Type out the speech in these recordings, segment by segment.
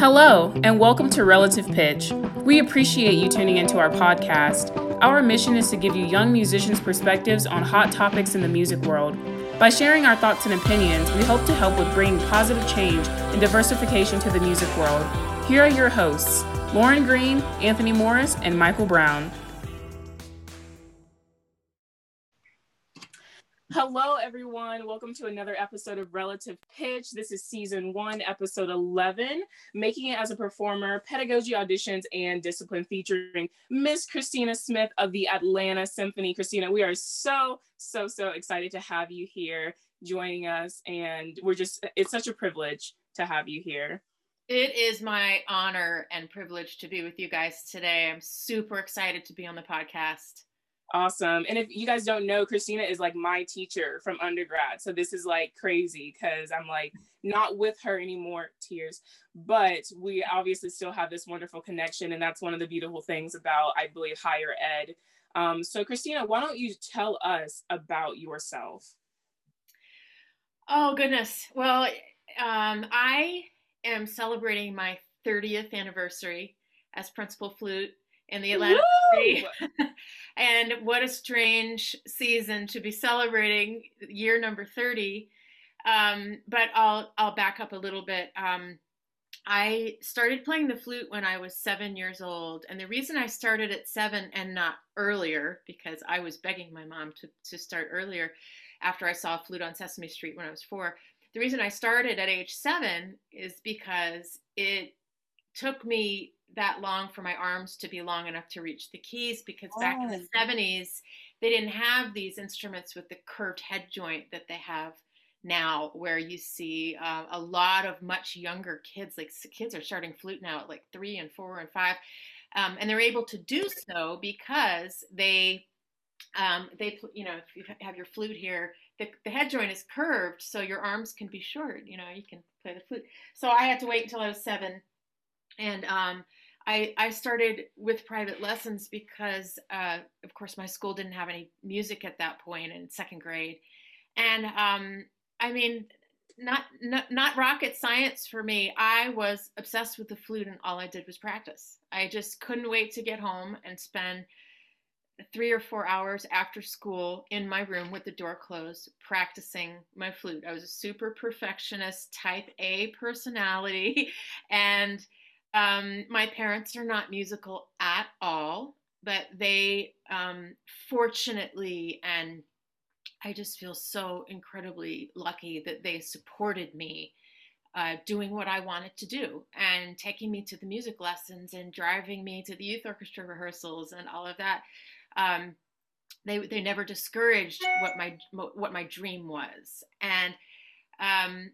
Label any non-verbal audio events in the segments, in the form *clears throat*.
Hello, and welcome to Relative Pitch. We appreciate you tuning into our podcast. Our mission is to give you young musicians' perspectives on hot topics in the music world. By sharing our thoughts and opinions, we hope to help with bringing positive change and diversification to the music world. Here are your hosts Lauren Green, Anthony Morris, and Michael Brown. Hello, everyone. Welcome to another episode of Relative Pitch. This is season one, episode 11, Making It as a Performer, Pedagogy Auditions, and Discipline, featuring Miss Christina Smith of the Atlanta Symphony. Christina, we are so, so, so excited to have you here joining us. And we're just, it's such a privilege to have you here. It is my honor and privilege to be with you guys today. I'm super excited to be on the podcast. Awesome. And if you guys don't know, Christina is like my teacher from undergrad. So this is like crazy because I'm like not with her anymore, tears. But we obviously still have this wonderful connection. And that's one of the beautiful things about, I believe, higher ed. Um, so, Christina, why don't you tell us about yourself? Oh, goodness. Well, um, I am celebrating my 30th anniversary as principal flute in the Atlanta *laughs* and what a strange season to be celebrating year number 30. Um, but I'll I'll back up a little bit. Um, I started playing the flute when I was seven years old, and the reason I started at seven and not earlier, because I was begging my mom to to start earlier, after I saw a flute on Sesame Street when I was four. The reason I started at age seven is because it took me that long for my arms to be long enough to reach the keys because back oh. in the 70s they didn't have these instruments with the curved head joint that they have now where you see uh, a lot of much younger kids like kids are starting flute now at like three and four and five um, and they're able to do so because they um, they you know if you have your flute here the, the head joint is curved so your arms can be short you know you can play the flute so i had to wait until i was seven and um, I, I started with private lessons because, uh, of course, my school didn't have any music at that point in second grade. And um, I mean, not, not not rocket science for me. I was obsessed with the flute, and all I did was practice. I just couldn't wait to get home and spend three or four hours after school in my room with the door closed practicing my flute. I was a super perfectionist, type A personality, *laughs* and um, my parents are not musical at all, but they um, fortunately, and I just feel so incredibly lucky that they supported me uh, doing what I wanted to do and taking me to the music lessons and driving me to the youth orchestra rehearsals and all of that. Um, they they never discouraged what my what my dream was, and um,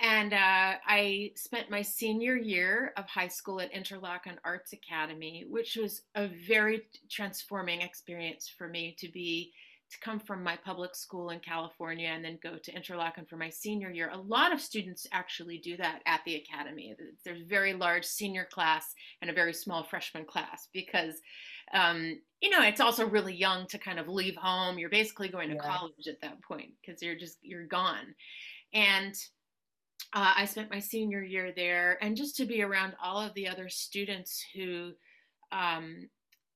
and uh, I spent my senior year of high school at Interlochen Arts Academy, which was a very transforming experience for me to be to come from my public school in California and then go to Interlochen for my senior year. A lot of students actually do that at the academy. There's a very large senior class and a very small freshman class because, um, you know, it's also really young to kind of leave home. You're basically going to yeah. college at that point because you're just you're gone, and uh, I spent my senior year there, and just to be around all of the other students who um,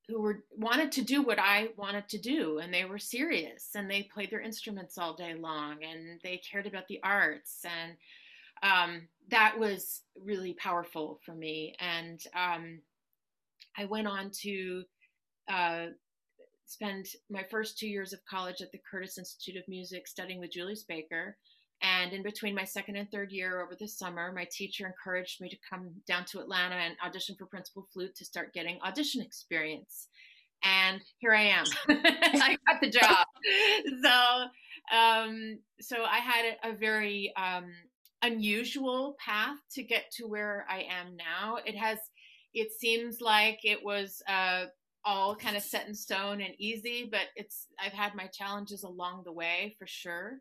who were wanted to do what I wanted to do, and they were serious, and they played their instruments all day long, and they cared about the arts, and um, that was really powerful for me. And um, I went on to uh, spend my first two years of college at the Curtis Institute of Music, studying with Julius Baker and in between my second and third year over the summer, my teacher encouraged me to come down to Atlanta and audition for principal flute to start getting audition experience. And here I am. *laughs* *laughs* I got the job. So, um, so I had a, a very um, unusual path to get to where I am now. It has, it seems like it was uh, all kind of set in stone and easy, but it's I've had my challenges along the way for sure.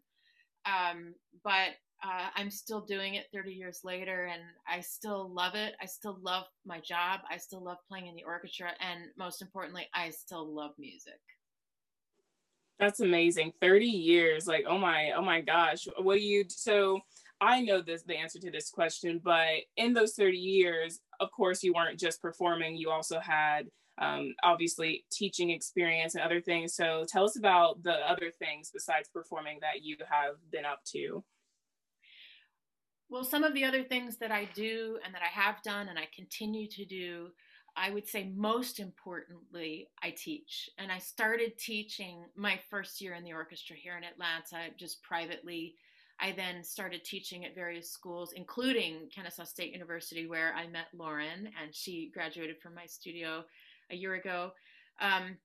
Um, but uh, I'm still doing it 30 years later, and I still love it. I still love my job. I still love playing in the orchestra, and most importantly, I still love music. That's amazing. 30 years, like oh my, oh my gosh. What do you so? I know this the answer to this question, but in those 30 years, of course, you weren't just performing, you also had um, obviously teaching experience and other things. So tell us about the other things besides performing that you have been up to. Well, some of the other things that I do and that I have done and I continue to do, I would say most importantly, I teach. And I started teaching my first year in the orchestra here in Atlanta, just privately. I then started teaching at various schools, including Kennesaw State University, where I met Lauren, and she graduated from my studio a year ago. Um,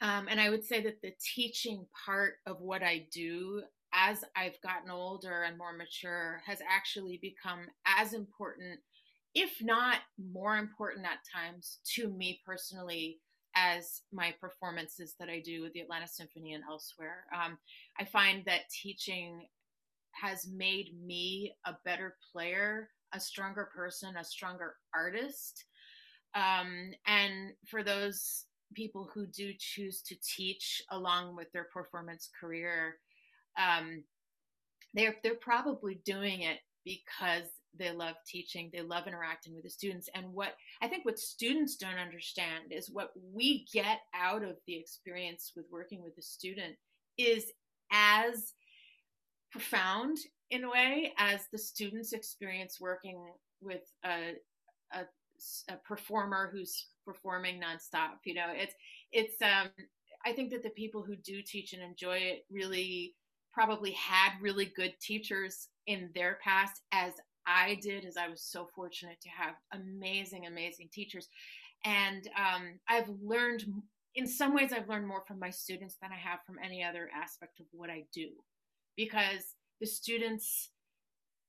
um, and I would say that the teaching part of what I do as I've gotten older and more mature has actually become as important, if not more important at times, to me personally as my performances that I do with the Atlanta Symphony and elsewhere. Um, I find that teaching has made me a better player, a stronger person, a stronger artist. Um, and for those people who do choose to teach along with their performance career, um, they're they're probably doing it because they love teaching, they love interacting with the students, and what I think what students don't understand is what we get out of the experience with working with the student is as profound in a way as the students experience working with a, a a performer who's performing nonstop. You know, it's it's. Um, I think that the people who do teach and enjoy it really probably had really good teachers in their past, as I did, as I was so fortunate to have amazing, amazing teachers. And um, I've learned, in some ways, I've learned more from my students than I have from any other aspect of what I do, because the students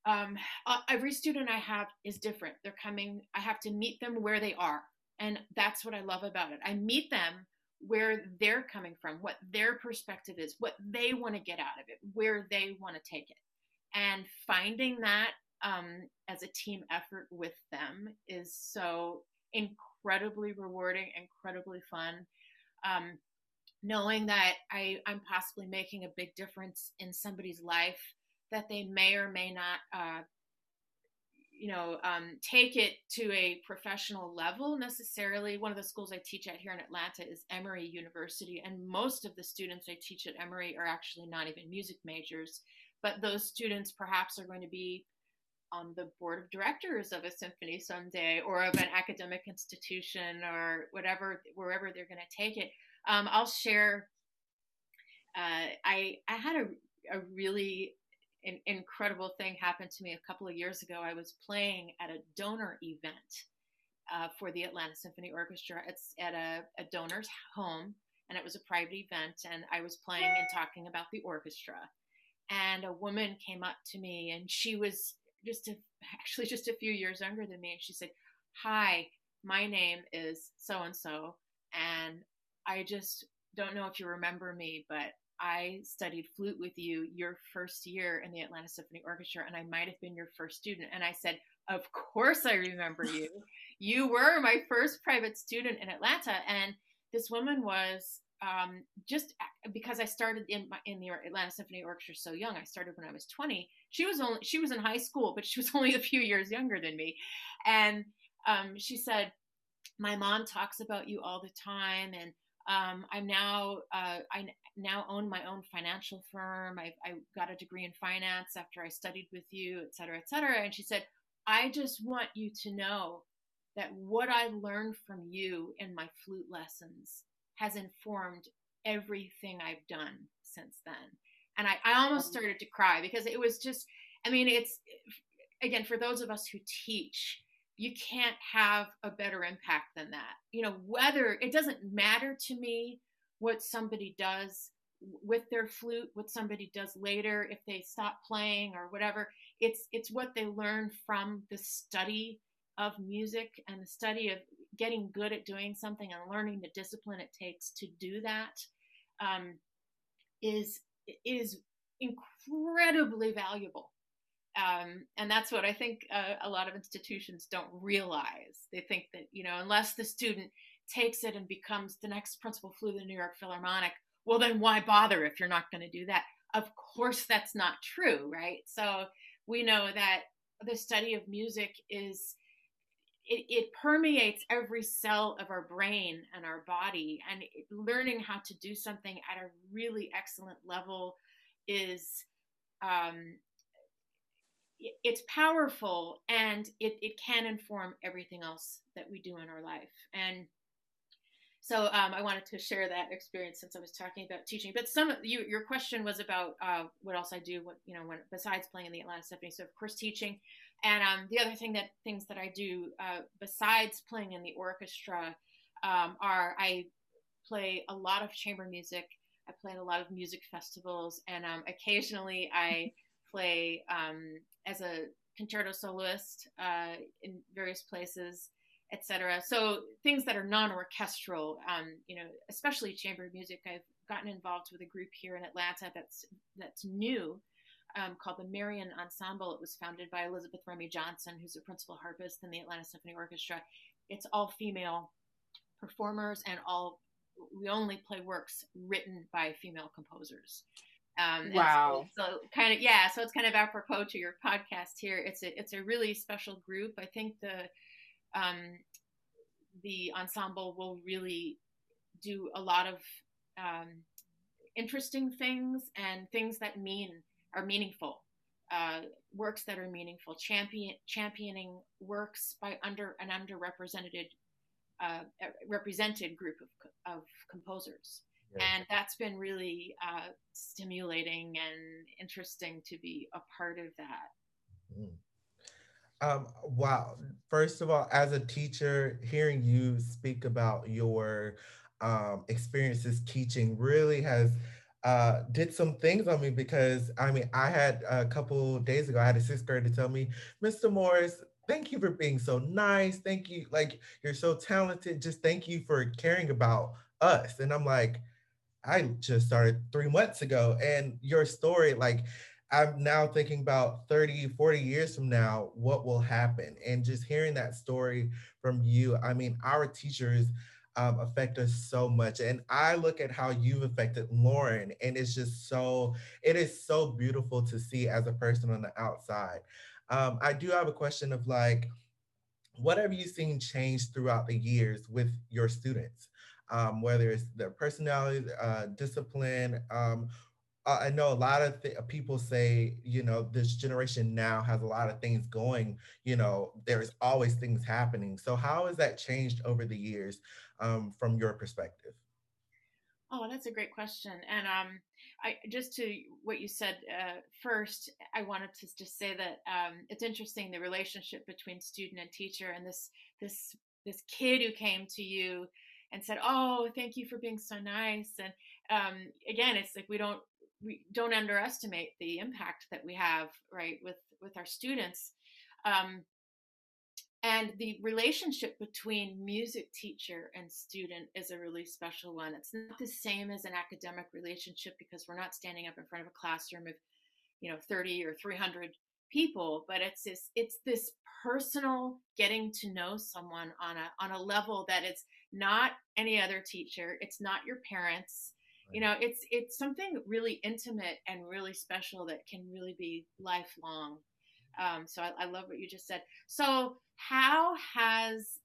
um, uh, every student I have is different. They're coming, I have to meet them where they are. And that's what I love about it. I meet them where they're coming from, what their perspective is, what they want to get out of it, where they want to take it. And finding that um, as a team effort with them is so incredibly rewarding, incredibly fun. Um, knowing that I, I'm possibly making a big difference in somebody's life that they may or may not uh, you know um, take it to a professional level necessarily. One of the schools i teach at here in atlanta is emory university and most of the students i teach at emory are actually not even music majors but those students perhaps are going to be on the board of directors of a symphony someday or of an academic institution or whatever wherever they're going to take it. Um, i'll share uh, i i had a, a really an incredible thing happened to me a couple of years ago. I was playing at a donor event uh, for the Atlanta Symphony Orchestra. At a, a donor's home, and it was a private event. And I was playing and talking about the orchestra. And a woman came up to me, and she was just a, actually just a few years younger than me. And she said, "Hi, my name is so and so, and I just don't know if you remember me, but I studied flute with you your first year in the Atlanta Symphony Orchestra, and I might have been your first student. And I said, Of course, I remember you. *laughs* you were my first private student in Atlanta. And this woman was um, just because I started in my, in the Atlanta Symphony Orchestra so young. I started when I was 20. She was only she was in high school, but she was *laughs* only a few years younger than me. And um, she said, "My mom talks about you all the time, and um, I'm now uh, I now own my own financial firm. I, I got a degree in finance after I studied with you, et cetera, et cetera. And she said, I just want you to know that what I learned from you in my flute lessons has informed everything I've done since then. And I, I almost started to cry because it was just, I mean, it's, again, for those of us who teach, you can't have a better impact than that. You know, whether it doesn't matter to me what somebody does with their flute, what somebody does later if they stop playing or whatever. It's it's what they learn from the study of music and the study of getting good at doing something and learning the discipline it takes to do that um, is is incredibly valuable um, and that's what I think uh, a lot of institutions don't realize. They think that you know, unless the student takes it and becomes the next principal flute of the New York Philharmonic, well, then why bother if you're not going to do that? Of course, that's not true, right? So we know that the study of music is it, it permeates every cell of our brain and our body and it, learning how to do something at a really excellent level is um, it's powerful and it, it can inform everything else that we do in our life and so um, I wanted to share that experience since I was talking about teaching. But some you, your question was about uh, what else I do, what you know, when, besides playing in the Atlanta Symphony. So of course teaching, and um, the other thing that things that I do uh, besides playing in the orchestra um, are I play a lot of chamber music. I play in a lot of music festivals, and um, occasionally I *laughs* play um, as a concerto soloist uh, in various places etc. So things that are non-orchestral, um, you know, especially chamber music. I've gotten involved with a group here in Atlanta that's that's new, um, called the Marian Ensemble. It was founded by Elizabeth Remy Johnson, who's a principal harpist in the Atlanta Symphony Orchestra. It's all female performers and all we only play works written by female composers. Um, wow. So, so, kind of yeah. So it's kind of apropos to your podcast here. It's a it's a really special group. I think the um, the ensemble will really do a lot of um, interesting things and things that mean are meaningful uh, works that are meaningful champion championing works by under an underrepresented uh, represented group of, of composers yeah. and that's been really uh, stimulating and interesting to be a part of that mm. Um, wow. First of all, as a teacher, hearing you speak about your um, experiences teaching really has uh, did some things on me because I mean, I had a couple days ago, I had a sixth grader tell me, Mr. Morris, thank you for being so nice. Thank you. Like, you're so talented. Just thank you for caring about us. And I'm like, I just started three months ago. And your story, like, I'm now thinking about 30, 40 years from now, what will happen? And just hearing that story from you, I mean, our teachers um, affect us so much. And I look at how you've affected Lauren, and it's just so, it is so beautiful to see as a person on the outside. Um, I do have a question of like, what have you seen change throughout the years with your students? Um, whether it's their personality, uh, discipline, um, uh, I know a lot of th- people say, you know, this generation now has a lot of things going, you know, there's always things happening. So, how has that changed over the years um, from your perspective? Oh, that's a great question. And um, I just to what you said uh, first, I wanted to just say that um, it's interesting the relationship between student and teacher, and this this this kid who came to you and said, "Oh, thank you for being so nice," and um, again, it's like we don't we don't underestimate the impact that we have right with with our students um, and the relationship between music teacher and student is a really special one. It's not the same as an academic relationship because we're not standing up in front of a classroom of you know 30 or 300 people but it's this it's this personal getting to know someone on a on a level that it's not any other teacher it's not your parents you know it's it's something really intimate and really special that can really be lifelong. Um, so I, I love what you just said. So how has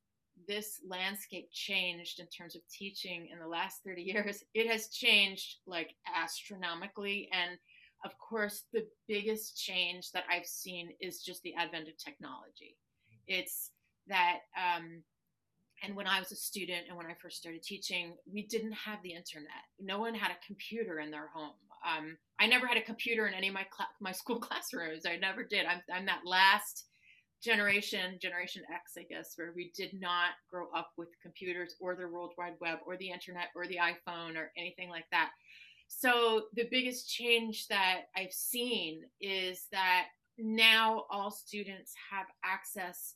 this landscape changed in terms of teaching in the last 30 *laughs* years? It has changed like astronomically and of course the biggest change that i've seen is just the advent of technology. It's that um, and when I was a student and when I first started teaching, we didn't have the internet. No one had a computer in their home. Um, I never had a computer in any of my cl- my school *laughs* classrooms. I never did. I'm, I'm that last generation, Generation X, I guess, where we did not grow up with computers or the World Wide Web or the internet or the iPhone or anything like that. So the biggest change that I've seen is that now all students have access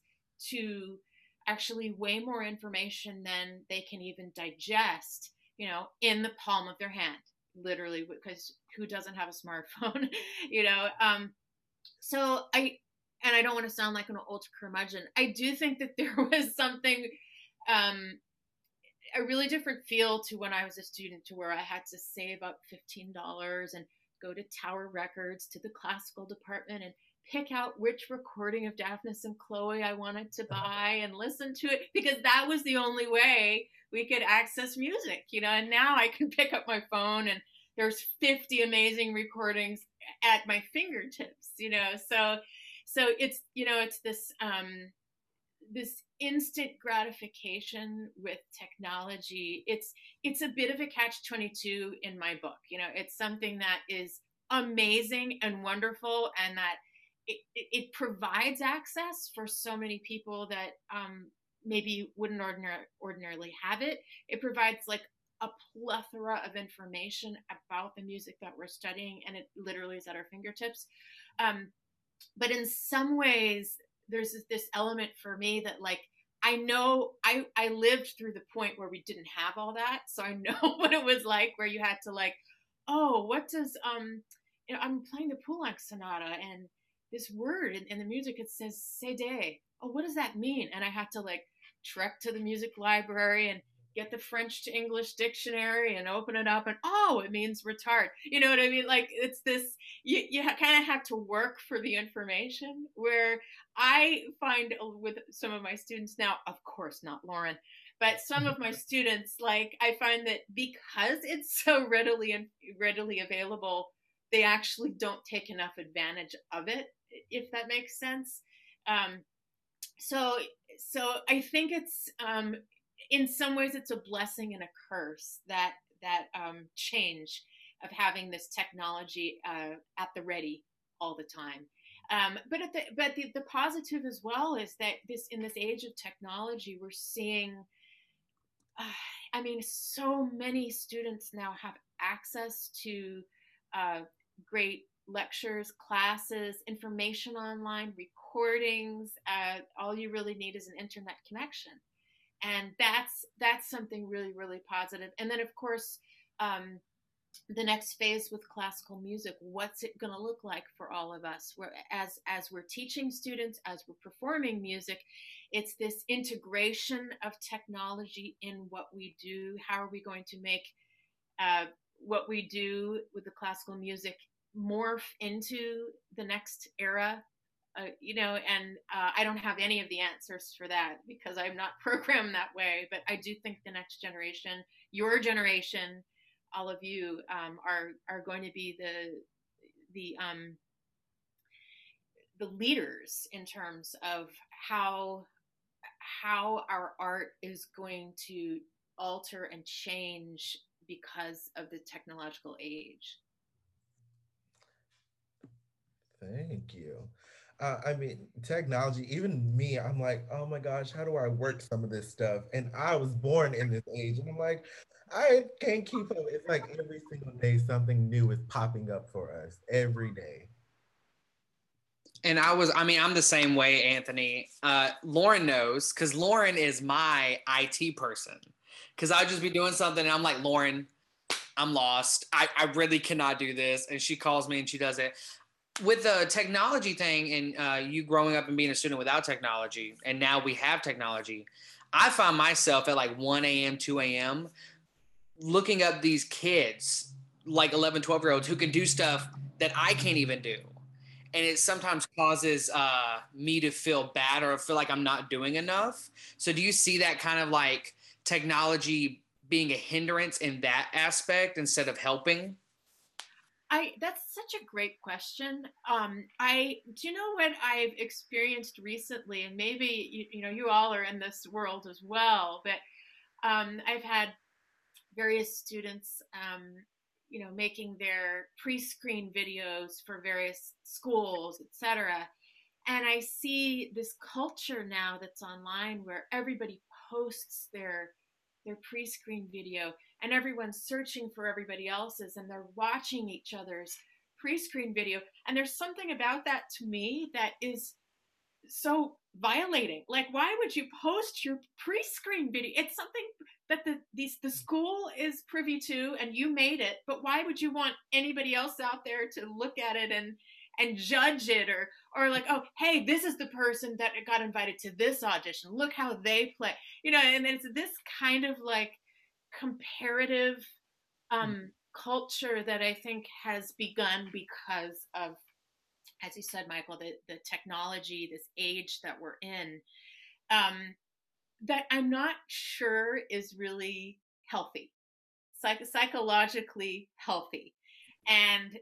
to actually way more information than they can even digest, you know, in the palm of their hand, literally, because who doesn't have a smartphone, *laughs* you know? Um, so I, and I don't want to sound like an old curmudgeon. I do think that *laughs* there was something, um, a really different feel to when I was a student, to where I had to save up fifteen dollars and go to Tower Records to the classical department and pick out which recording of Daphnis and Chloe I wanted to buy and listen to it because that was the only way we could access music, you know. And now I can *laughs* pick up my phone and there's 50 amazing recordings at my fingertips, you know. So so it's you know it's this um this instant gratification with technology it's it's a bit of a catch 22 in my book you know it's something that is amazing and wonderful and that it, it, provides access for so many people that um, maybe wouldn't ordinarily have it. It provides like a plethora of information about the music that we're studying and it literally is at our fingertips. Um, but in some ways there's this element for me that like I know I I lived through the point where we didn't have all that, so I *laughs* know what it was like where you had to like, oh, what does um, you know, I'm playing the Poulenc sonata and this word in, the music it says cede. Oh, what does that mean? And I had to like trek to the music library and get the French to English dictionary and open it up and oh, it means retard. You know what I mean? Like it's this, you, you kind of have to work for the information where I find uh, with some of my students now, of course, not Lauren, but some of my *laughs* students, like I find that because it's so readily and readily available, they actually don't take enough advantage of it, if that makes sense. Um, so, so I think it's um, in some ways it's a blessing and a curse that that um, change of having this technology uh, at the ready all the time. Um, but the, but the, the positive as well is that this in this age of technology, we're seeing. Uh, I mean, so many students now have access to uh, great lectures, classes, information online, recordings. Uh, all you really need is an internet connection and that's that's something really really positive. and then of course um, the next phase with classical music what's it going to look like for all of us where as as we're teaching students as we're performing music it's this integration of technology in what we do how are we going to make uh, what we do with the classical music morph into the next era uh, you know, and uh, I don't have any of the answers for that because I'm not *laughs* programmed that way. But I do think the next generation, your generation, all of you, um, are are going to be the the um, the leaders in terms of how how our art is going to alter and change because of the technological age. Thank you uh, I mean, technology, even me, I'm like, oh my gosh, how do I work some of this stuff? And I was born in this age, and I'm like, I can't keep up. It's like every single day, something new is popping up for us every day. And I was, I mean, I'm the same way, Anthony. Uh, Lauren knows because Lauren is my IT person. Because I'll just be doing something and I'm like, Lauren, I'm lost. I, I really cannot do this. And she calls me and she does it with the technology thing and uh, you growing up and being a student without technology, and now we have technology, I find myself at like 1 a.m., 2 a.m., looking up these kids, like 11, 12 year olds, who can do stuff that I can't even do. And it sometimes causes uh, me to feel bad or feel like I'm not doing enough. So, do you see that kind of like technology being a hindrance in that aspect instead of helping? I that's such a great question. Um, I do you know what I've experienced recently, and maybe you, you know you all are in this world as well. But um, I've had various students, um, you know, making their pre-screen videos for various schools, etc. And I see this culture now that's online where everybody posts their their pre-screen video and everyone's searching for everybody else's and they're watching each other's pre-screen video. And there's something about that to me that is so violating. Like why would you post your pre-screen video? It's something that the these the school is privy to and you made it but why would you want anybody else out there to look at it and and judge it or or like oh hey this is the person that got invited to this audition. Look how they play. You know and it's this kind of like comparative um, mm. culture that I think has begun because of as you said, Michael, the, the technology, this age that we're in, um, that I'm not sure is really healthy, psych- psychologically healthy. And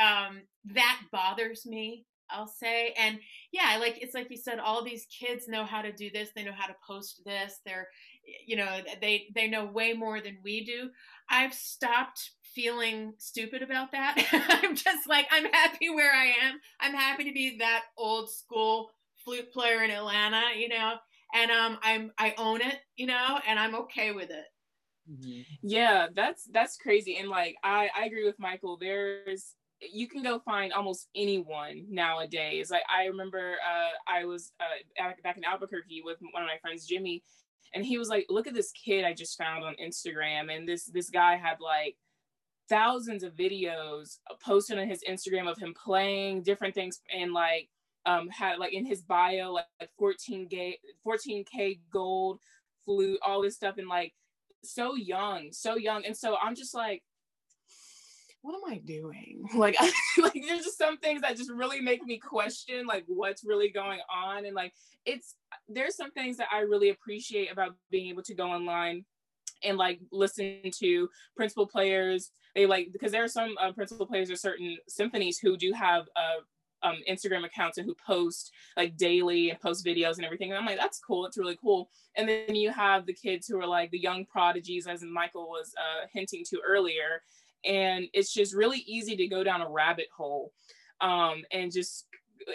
um, that bothers me I'll say. And yeah, like it's like you said, all these kids know how to do this. They know how to post this. They're, you know, they they know way more than we do. I've stopped feeling stupid about that. *laughs* I'm just like I'm happy where I am. I'm happy to be that old school flute player in Atlanta, you know. And um, I'm I own it, you know, and I'm okay with it. Mm-hmm. Yeah, that's that's crazy. And like I I agree with Michael. There's you can go find almost anyone nowadays. Like I remember uh, I was uh, back in Albuquerque with one of my friends, Jimmy, and he was like, "Look at this kid I just found on Instagram." And this this guy had like thousands of videos posted on his Instagram of him playing different things and like um had like in his bio like, like 14k 14k gold flute all this stuff and like so young so young and so i'm just like what am I doing? *laughs* Like, I, *laughs* like there's just some things that just really make me question like what's really going on, and like it's there's some things that I really appreciate about being able to go online and like listen to principal players. They like because there are some uh, principal players or certain symphonies who do have uh, um, Instagram accounts and who post like daily and post videos and everything. And I'm like, that's cool. It's really cool. And then you have the kids who are like the young prodigies, as Michael was uh, hinting to earlier, and it's just really easy to go down a rabbit hole um, and just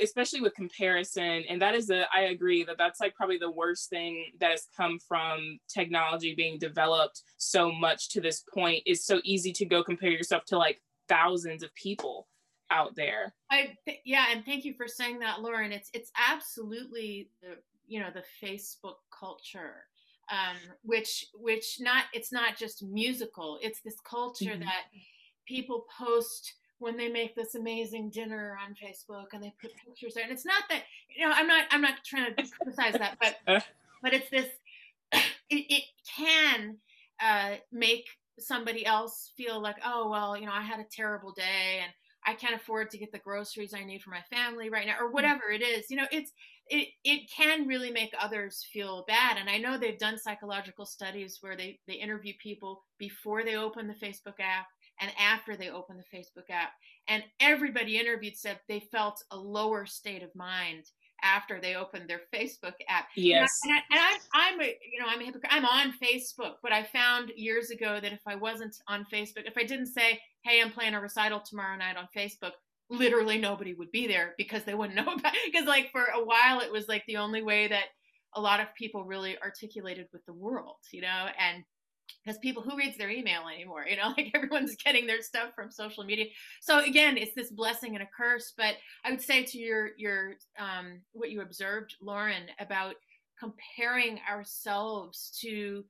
especially with comparison and that is the i agree that that's like probably the worst thing that has come from technology being developed so much to this point. Is so easy to go compare yourself to like thousands of people out there. I yeah and thank you for saying that lauren. It's it's absolutely the you know the facebook culture um, which which not it's not just musical it's this culture mm-hmm. that people post when they make this amazing dinner on facebook and they put pictures there and it's not that you know i'm not i'm not trying to criticize that but *laughs* but it's this *clears throat* it, it can uh, make somebody else feel like oh well you know i had a terrible day and i can't afford to get the groceries i need for my family right now or mm-hmm. whatever it is you know it's it, it can really make others feel bad. And I know they've done psychological studies where they, they interview people before they open the Facebook app and after they open the Facebook app. And everybody interviewed said they felt a lower state of mind after they opened their *laughs* Facebook app. Yes. And, I, and, I, I'm, a, you know, I'm a hypocrite. I'm on Facebook, but I found years ago that if I wasn't on Facebook, if I didn't say, "Hey, I'm playing a recital tomorrow night on Facebook," literally nobody would be there because they wouldn't *laughs* know about because like for a while it was like the only way that a lot of people really articulated with the world you know and because people who reads their email anymore you know? *laughs* Like everyone's getting their stuff from social media. So again it's this blessing and a curse but i would say to your your um, what you observed lauren about comparing ourselves to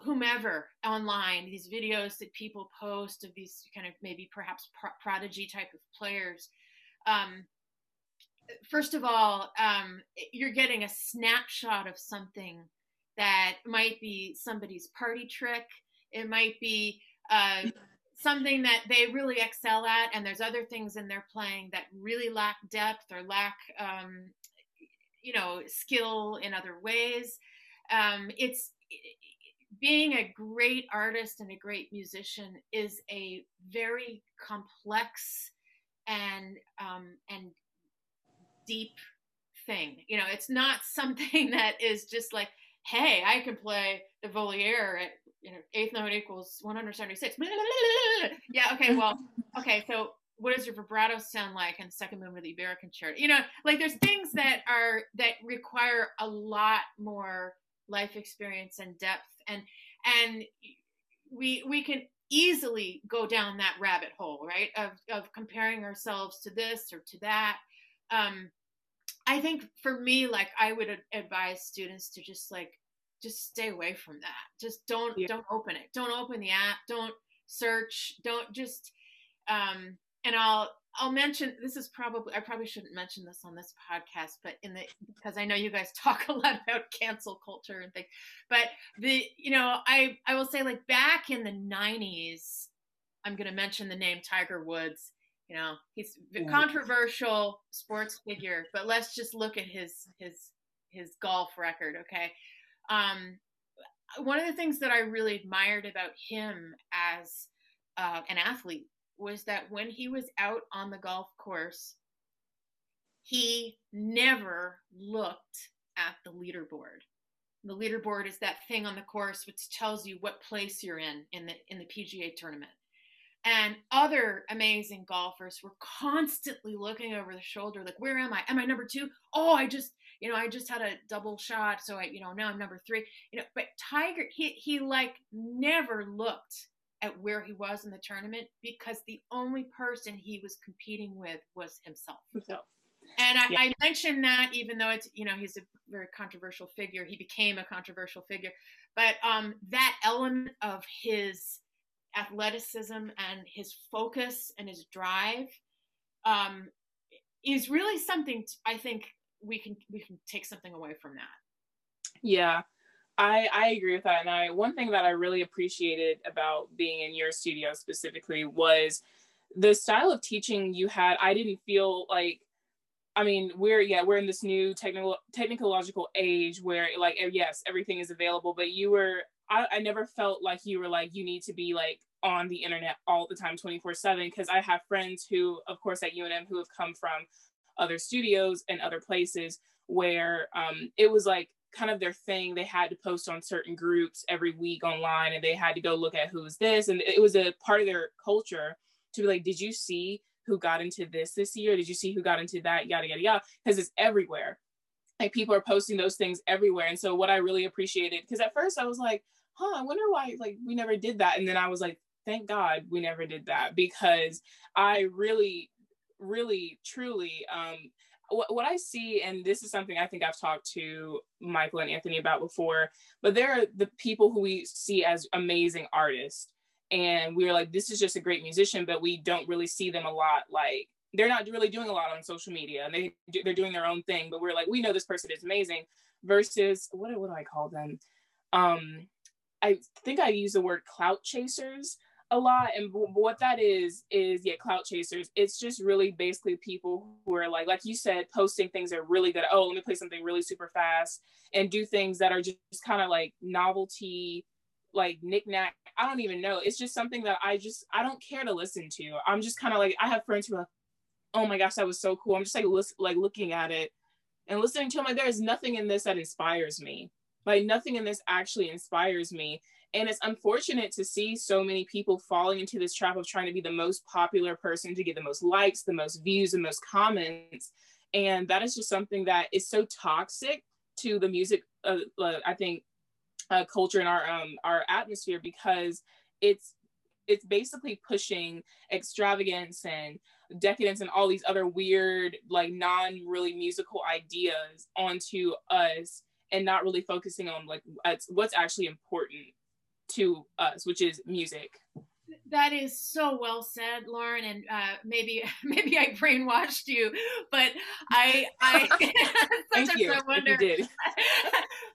whomever online, these videos that people post of these kind of maybe perhaps prodigy type of players. Um, first of all, um, you're getting a snapshot of something that might be somebody's party trick. It might be uh, something that they really excel at, and there's other things in their playing that really lack depth or lack, um, you know, skill in other ways. Um, it's being a great artist and a great musician is a very complex and um, and deep thing. You know, it's not *laughs* something that is just like, hey, I can play the Voliere at you know eighth note equals 176. *laughs* yeah, okay, well, *laughs* okay, so what does your vibrato sound like in second movement of the Ibert Concerto? You know, like there's things that are that require a lot more life experience and depth and and we we can easily go down that rabbit hole right? Of of comparing ourselves to this or to that. Um i think for me like i would advise students to just like just stay away from that. Just don't yeah. don't open it. Don't open the app. Don't search. Don't just um and i'll I'll mention this is probably I probably shouldn't mention this on this podcast, but in the because I know you guys *laughs* talk a lot about cancel culture and things. But the you know I I will say like back in the '90s, I'm going to mention the name Tiger Woods. you know, he's a controversial sports figure, but let's just look at his his his golf record, okay? Um, one of the things that I really admired about him as uh, an athlete was that when he was out on the golf course, he never looked at the leaderboard. The leaderboard is that thing on the course which tells you what place you're in in the in the PGA tournament. And other amazing golfers were constantly looking over the shoulder, like, where am I? Am I number two? Oh, I just, you know, I just had a double shot. So I, you know, now I'm number three. You know, but Tiger, he he like never looked at where he was in the tournament because the only person he was competing with was himself. So, And I, Yeah. I mentioned that even though it's you know he's a very controversial figure, he became a controversial figure. But um, that element of his athleticism and his focus and his drive um, is really something t- I think we can we can take something away from that. Yeah, I I agree with that. And I one thing that I really appreciated about being in your studio specifically was the style of teaching you had. I didn't feel like I mean, we're yeah, we're in this new technical technological age where like yes, everything is available, but you were I, I never felt like you were like you need to be like on the internet all the time 24/7 because I have friends who of course at UNM who have come from other studios and other places where um, it was like kind of their thing. They had to post on certain groups every week online and they had to go look at who's this. And it was a part of their culture to be like, did you see who got into this this year? Did you see who got into that? Yada, yada, yada. Because it's everywhere. Like people are posting those things everywhere. And so what I really appreciated, because at first I was like, huh, I wonder why like we never did that. And then I was like, thank God we never did that because I really really truly um what, what i see and this is something i think i've talked to michael and anthony about before but there are the people who we see as amazing artists. And we're like this is just a great musician but we don't really see them a lot like they're not really doing a lot on social media and they, they're doing their own thing but we're like we know this person is amazing versus what, what do i call them? Um i think i use the word clout chasers a lot and what that is is yeah clout chasers. It's just really basically people who are like like you said posting things that are really good. Oh let me play something really super fast and do things that are just, kind of like novelty like knickknack. I don't even know. It's just something that i just i don't care to listen to. I'm just kind of like i have friends who are like oh my gosh that was so cool. I'm just like lis- like looking at it and listening to them like there's nothing in this that inspires me. Like nothing in this actually inspires me and it's unfortunate to see so many people falling into this trap of trying to be the most popular person to get the most likes, the most views, the most comments. And that is just something that is so toxic to the music, uh, uh, I think, uh, culture and our um, our atmosphere because it's it's basically pushing extravagance and decadence and all these other weird like non really musical ideas onto us and not really focusing on like what's, what's actually important to us, which is music. That is so well said, Lauren, and uh, maybe *laughs* maybe I brainwashed you, but I I *laughs* *laughs* Thank sometimes you. I wonder. you did.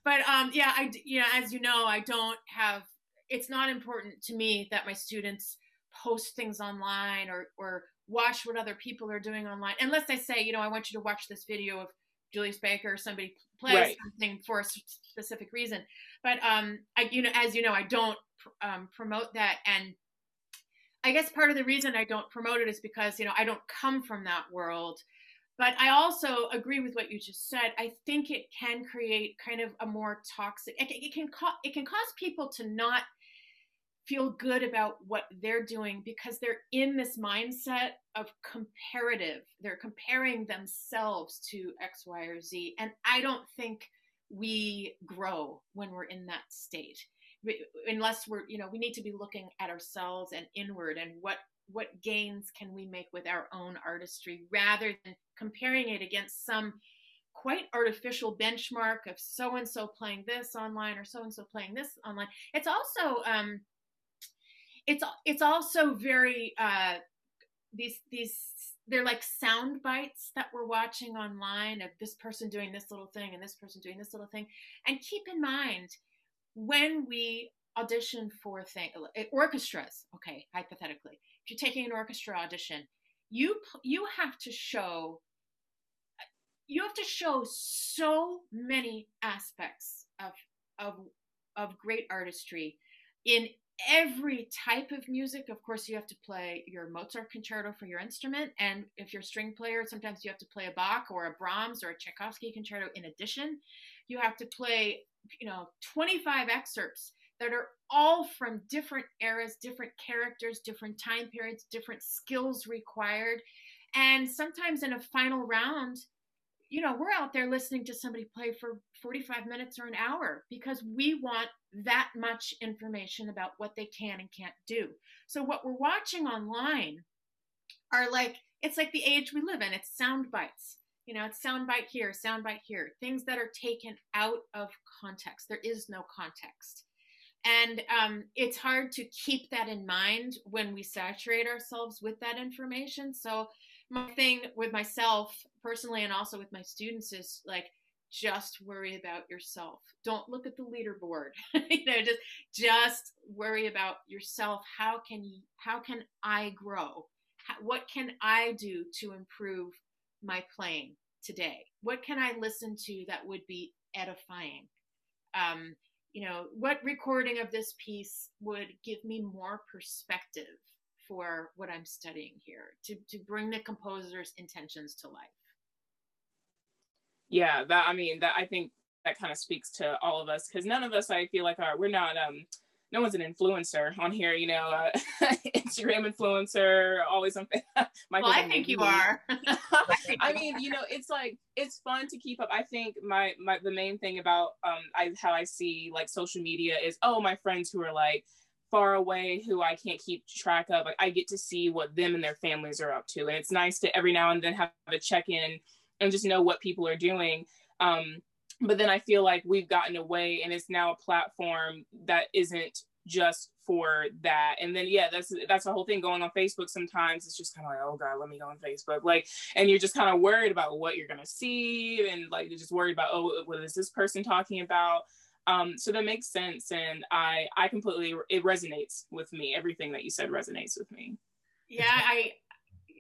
but um, yeah, I you know as you know, I don't have. It's not important to me that my students post things online or or watch what other people are doing online, unless I say, you know, I want you to watch this video of Julius Baker or somebody plays Right. something for a specific reason. But um, I you know as you know, I don't um, promote that and. I guess part of the reason I don't promote it is because you know I don't come from that world, but I also agree with what you just said. I think it can create kind of a more toxic. It, it can cause it can cause people to not feel good about what they're doing because they're in this mindset of comparative. They're comparing themselves to X, Y, or Z, and I don't think we grow when we're in that state. Unless we're you know we need to be looking at ourselves and inward and what what gains can we make with our own artistry rather than comparing it against some quite artificial benchmark of so and so playing this online or so and so playing this online. It's also um it's it's also very uh these these they're like sound bites that we're watching online of this person doing this little thing and this person doing this little thing. And keep in mind when we audition for thing, uh, orchestras, okay, hypothetically, if you're taking an orchestra audition, you you have to show you have to show so many aspects of of of great artistry in every type of music of course you have to play your mozart concerto for your instrument and if you're a string player sometimes you have to play a bach or a brahms or a tchaikovsky concerto in addition. You have to play you know 25 excerpts that are all from different eras different characters different time periods different skills required. And sometimes in a final round you know, we're out there listening to somebody play for 45 minutes or an hour because we want that much information about what they can and can't do. So what we're watching online are like it's like the age we live in. It's sound bites. You know, it's sound bite here, sound bite here. Things that are taken out of context. There is no context. And um, it's hard to keep that in mind when we saturate ourselves with that information. So my thing with myself personally and also with my students is like just worry about yourself. Don't look at the leaderboard. *laughs* You know just just worry about yourself. How can you how can i grow? How, what can i do to improve my playing today? What can i listen to that would be edifying? Um, you know what recording of this piece would give me more perspective for what I'm studying here to, to bring the composer's intentions to life. Yeah, that I mean that I think that kind of speaks to all of us because none of us I feel like are we're not um no one's an influencer on here, you know, uh, *laughs* Instagram influencer, always on. *laughs* well, I think you are. *laughs* I mean, you know, it's like it's fun to keep up. I think my my the main thing about um I how I see like social media is oh my friends who are like far away who I can't keep track of. I get to see what them and their families are up to. And it's nice to every now and then have a check in and just know what people are doing. Um, but then I feel like we've gotten away and it's now a platform that isn't just for that. And then yeah, that's that's the whole thing going on Facebook sometimes. It's just kind of like, oh God, let me go on Facebook. Like, and you're just kind of worried about what you're gonna see and like you're just worried about, oh, what is this person talking about? Um, so that makes sense, and I I completely it resonates with me. Everything that you said resonates with me. Yeah, I.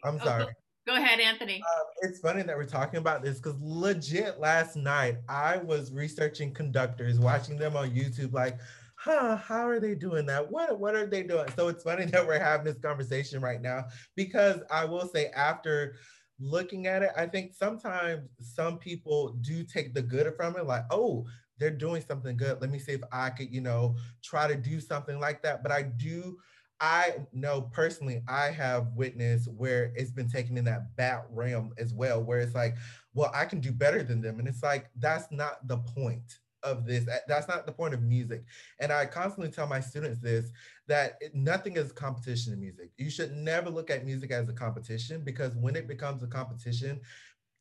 I'm oh, sorry. Go, go ahead, Anthony. Um, it's funny that we're talking about this because legit last night I was researching conductors, watching them on YouTube, like, huh, how are they doing that? What what are they doing? So it's funny *laughs* that we're having this conversation right now because I will say after looking at it, I think sometimes some people do take the good from it, like, oh, they're doing something good. Let me see if I could, you know, try to do something like that. But I do, I know personally, I have witnessed where it's been taken in that bat realm as well, where it's like, well, I can do better than them. And it's like, that's not the point of this. That's not the point of music. And I constantly tell my students this that nothing is competition in music. You should never look at music as a competition because when it becomes a competition,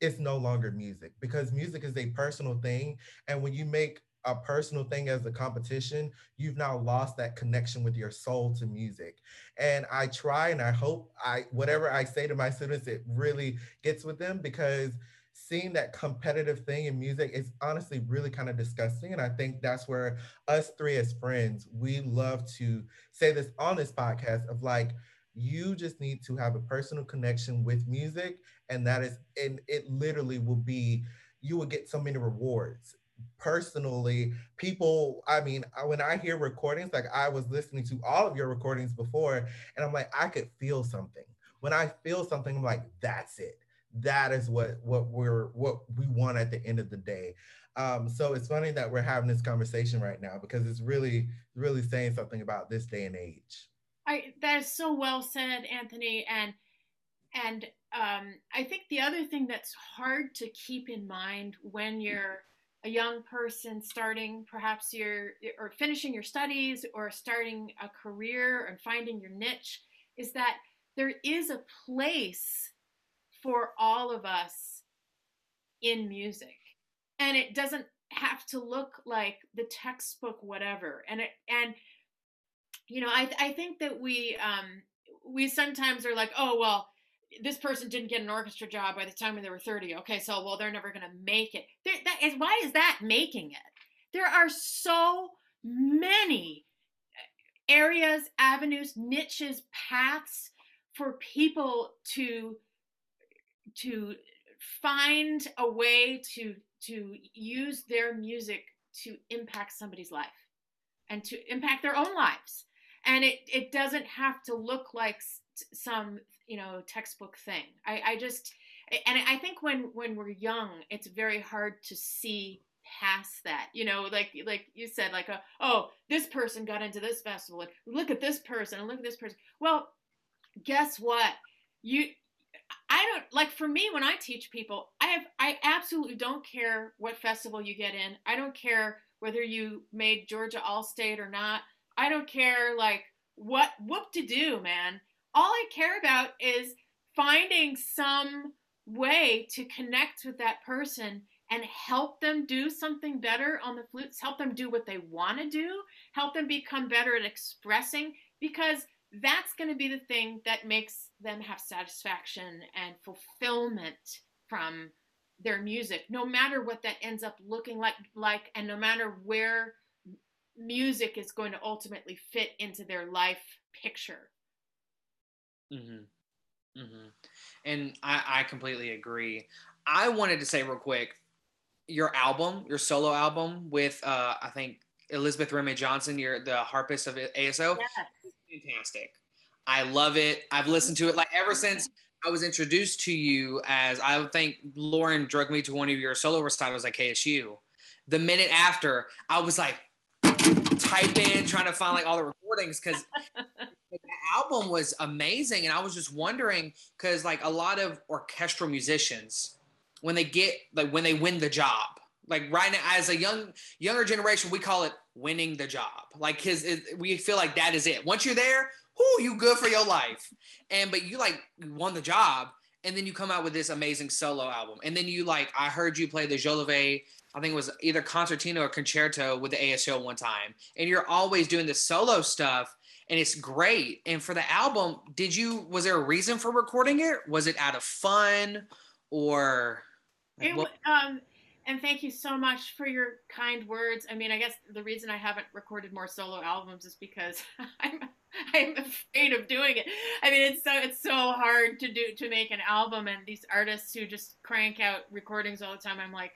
it's no longer music because music is a personal thing. And when you make a personal thing as a competition, you've now lost that connection with your soul to music. And I try and I hope I whatever I say to my students, it really gets with them because seeing that competitive thing in music is honestly really kind of disgusting. And I think that's where us three as friends, we love to say this on this podcast of like, you just need to have a personal connection with music and that is and it literally will be you will get so many rewards. Personally people i mean when i hear recordings like i was listening to all of your recordings before and i'm like i could feel something. When i feel something i'm like that's it. That is what what we're what we want at the end of the day. Um, so it's funny that we're having this conversation right now because it's really really saying something about this day and age I that is so well said, Anthony, and and um, I think the other thing that's hard to keep in mind when you're a young person starting perhaps you're or finishing your studies or starting a career and finding your niche is that there is a place for all of us in music. And it doesn't have to look like the textbook whatever. And it and you know, I I think that we um we sometimes are like, oh well, this person didn't get an orchestra job by the time they were 30. Okay, so well, they're never going to make it. There, that is why is that making it? There are so many uh, areas, avenues, niches, paths for people to to find a way to to use their music to impact somebody's life and to impact their own lives and it it doesn't have to look like some you know textbook thing i i just and i think when when we're young it's very hard to see past that you know like like you said like a, oh this person got into this festival and look at this person and look at this person well guess what you I don't like for me when I teach people, I have I absolutely don't care what festival you get in. I don't care whether you made Georgia All State or not. I don't care like what whoop to do, man. All I care about is finding some way to connect with that person and help them do something better on the flutes, help them do what they want to do, help them become better at expressing because that's going to be the thing that makes them have satisfaction and fulfillment from their music no matter what that ends up looking like like and no matter where music is going to ultimately fit into their life picture mm-hmm. Mm-hmm. and I, I completely agree i wanted to say real quick your album your solo album with uh i think elizabeth Remy johnson you're the harpist of aso fantastic. I love it. I've listened to it like ever since I was introduced to you as I think Lauren drug me to one of your solo recitals at KSU. The minute after, I was like typing, trying to find like all the *laughs* recordings because the album was amazing. And I was just wondering because like a lot of orchestral musicians, when they get like when they win the job, like right now as a young younger generation, we call it winning the job. Like his, we feel like that is it. Once you're there, whoo, you good for your life. And but you like won the job, and then you come out with this amazing solo album, and then you like I heard you play the Jolivet. I think it was either concertino or concerto with the ASO one time, and you're always doing the solo stuff, and it's great. And for the album, did you was there a reason for recording it? Was it out of fun, or? It, um, and thank you so much for your kind words. I mean, I guess the reason I haven't recorded more solo albums is because *laughs* I'm I'm afraid of doing it. I mean, it's so it's so hard to do to make an album, and these artists who just crank out recordings all the time. I'm like,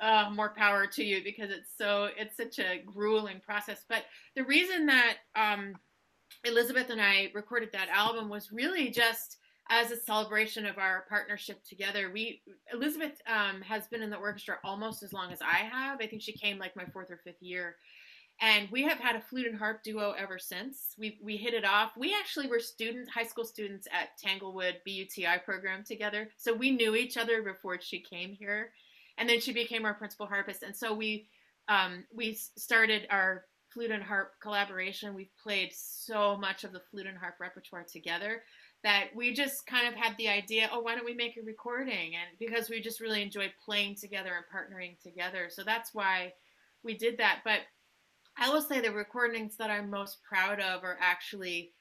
uh, more power to you because it's so it's such a grueling process. But the reason that um, Elizabeth and I recorded that album was really just as a celebration of our partnership together. We Elizabeth um, has been in the orchestra almost as long as I have. I think she came like my fourth or fifth year, and we have had a flute and harp duo ever since. We we hit it off. We actually were students, high school students at Tanglewood BUTI program together, so we knew each other before she came here, and then she became our principal harpist. And so we um, we started our flute and harp collaboration. We've played so much of the flute and harp repertoire together that we just kind of had the idea, oh, why don't we make a recording? And because we just really enjoyed playing together and partnering together. So that's why we did that. But I will say the recordings that I'm most proud of are actually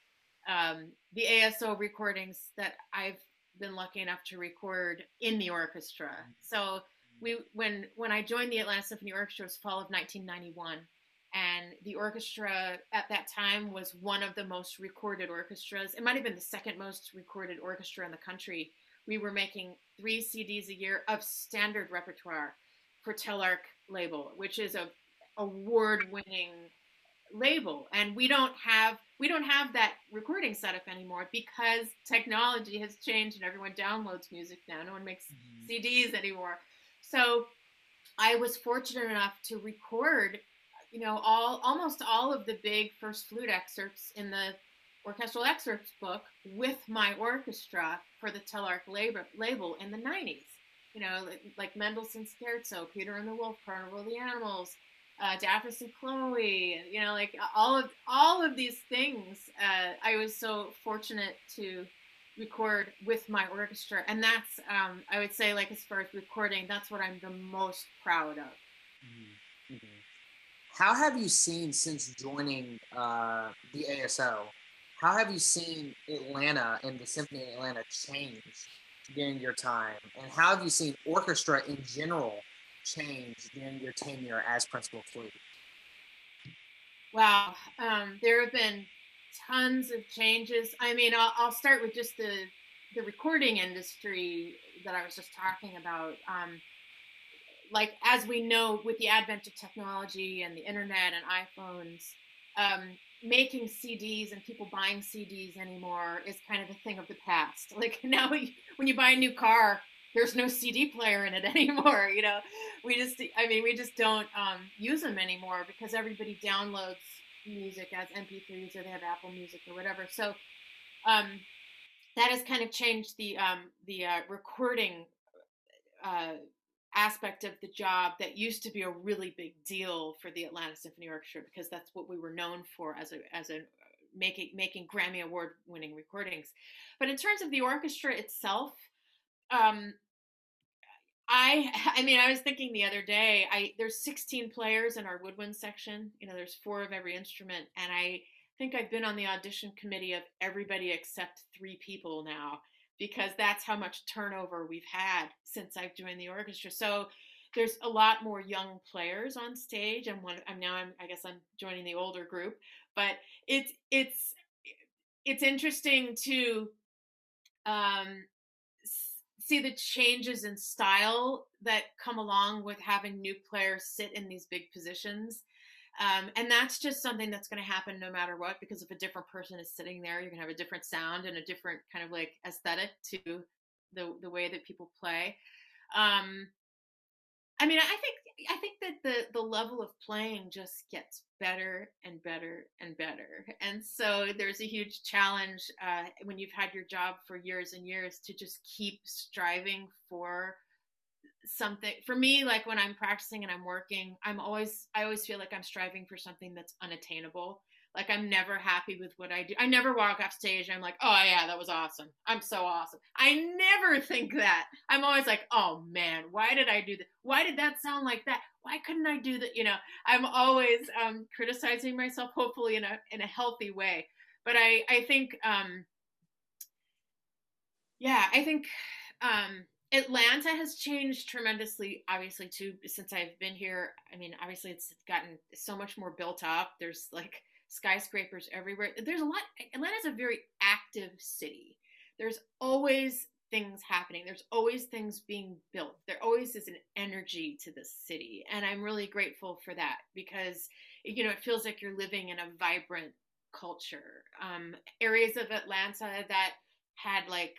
um, the ASO recordings that I've been lucky enough to record in the orchestra. So we when when I joined the Atlanta Symphony Orchestra it was fall of 1991 and the orchestra at that time was one of the most recorded orchestras. It might have been the second most recorded orchestra in the country. We were making three CDs a year of standard repertoire for Telarc label, which is a award-winning label, and we don't have we don't have that recording setup anymore because technology has changed and everyone downloads music now. No one makes mm-hmm. CDs anymore. So I was fortunate enough to record you know, all almost all of the big first flute excerpts in the orchestral excerpts book with my orchestra for the Telarc label, label in the 90s. You know, like, like Mendelssohn's Scherzo, Peter and the Wolf, Carnival of the Animals, uh, Daphnis and Chloe, you know, like all of all of these things. Uh, I was so fortunate to record with my orchestra, and that's um, I would say like as far as recording, that's what I'm the most proud of. Mm-hmm. mm-hmm. How have you seen since joining uh, the ASO? How have you seen Atlanta and the Symphony of Atlanta change during your time? And how have you seen orchestra in general change during your tenure as principal flute? Wow, um, there have been tons of changes. I mean, I'll, I'll start with just the the recording industry that I was just talking about. Um, like as we know, with the advent of technology and the internet and iPhones, um, making CDs and people buying CDs anymore is kind of a thing of the past. *laughs* Like now, when you buy a new car, there's no CD player in it *laughs* anymore. You know, we just, I mean, we just don't um, use them anymore because everybody downloads music as MP3s or they have Apple Music or whatever. So um, that has kind of changed the um, the uh, recording uh, aspect of the job that used to be a really big deal for the Atlanta Symphony Orchestra because that's what we were known for as a as a making making Grammy award winning recordings. But in terms of the orchestra itself, um, I *laughs* I mean I was thinking the other day I there's 16 players in our woodwind section. You know, there's four of every instrument, and I think I've been on the audition committee of everybody except three people now because that's how much turnover we've had since I've joined the orchestra. So there's a lot more young players on stage and when I'm now I'm I guess I'm joining the older group, but it's it's it's interesting to um see the changes in style that come along with having new players sit in these big positions. Um, and that's just something that's going to happen no matter what, because if a different person is sitting there, you're going to have a different sound and a different kind of like aesthetic to the the way that people play. Um, I mean, I think I think that the the level of playing just gets better and better and better, and so there's a huge challenge uh, when you've had your job for years and years to just keep striving for something. For me like when i'm practicing and i'm working i'm always i always feel like i'm striving for something that's unattainable like i'm never happy with what i do. I never walk off stage and i'm like oh yeah that was awesome. I'm so awesome. I never *laughs* think that. I'm always like oh man why did i do that why did that sound like that? Why couldn't i do that? You know i'm always um, criticizing myself hopefully in a in a healthy way. But i i think um yeah i think um Atlanta has changed tremendously, obviously, too, since I've been here. I mean, obviously, it's gotten so much more built up. There's like skyscrapers everywhere. There's a lot. Atlanta's a very active city. There's always things happening. There's always things being built. There always is an energy to the city. And I'm really grateful for that because, you know, it feels like you're living in a vibrant culture. Um, areas of Atlanta that had like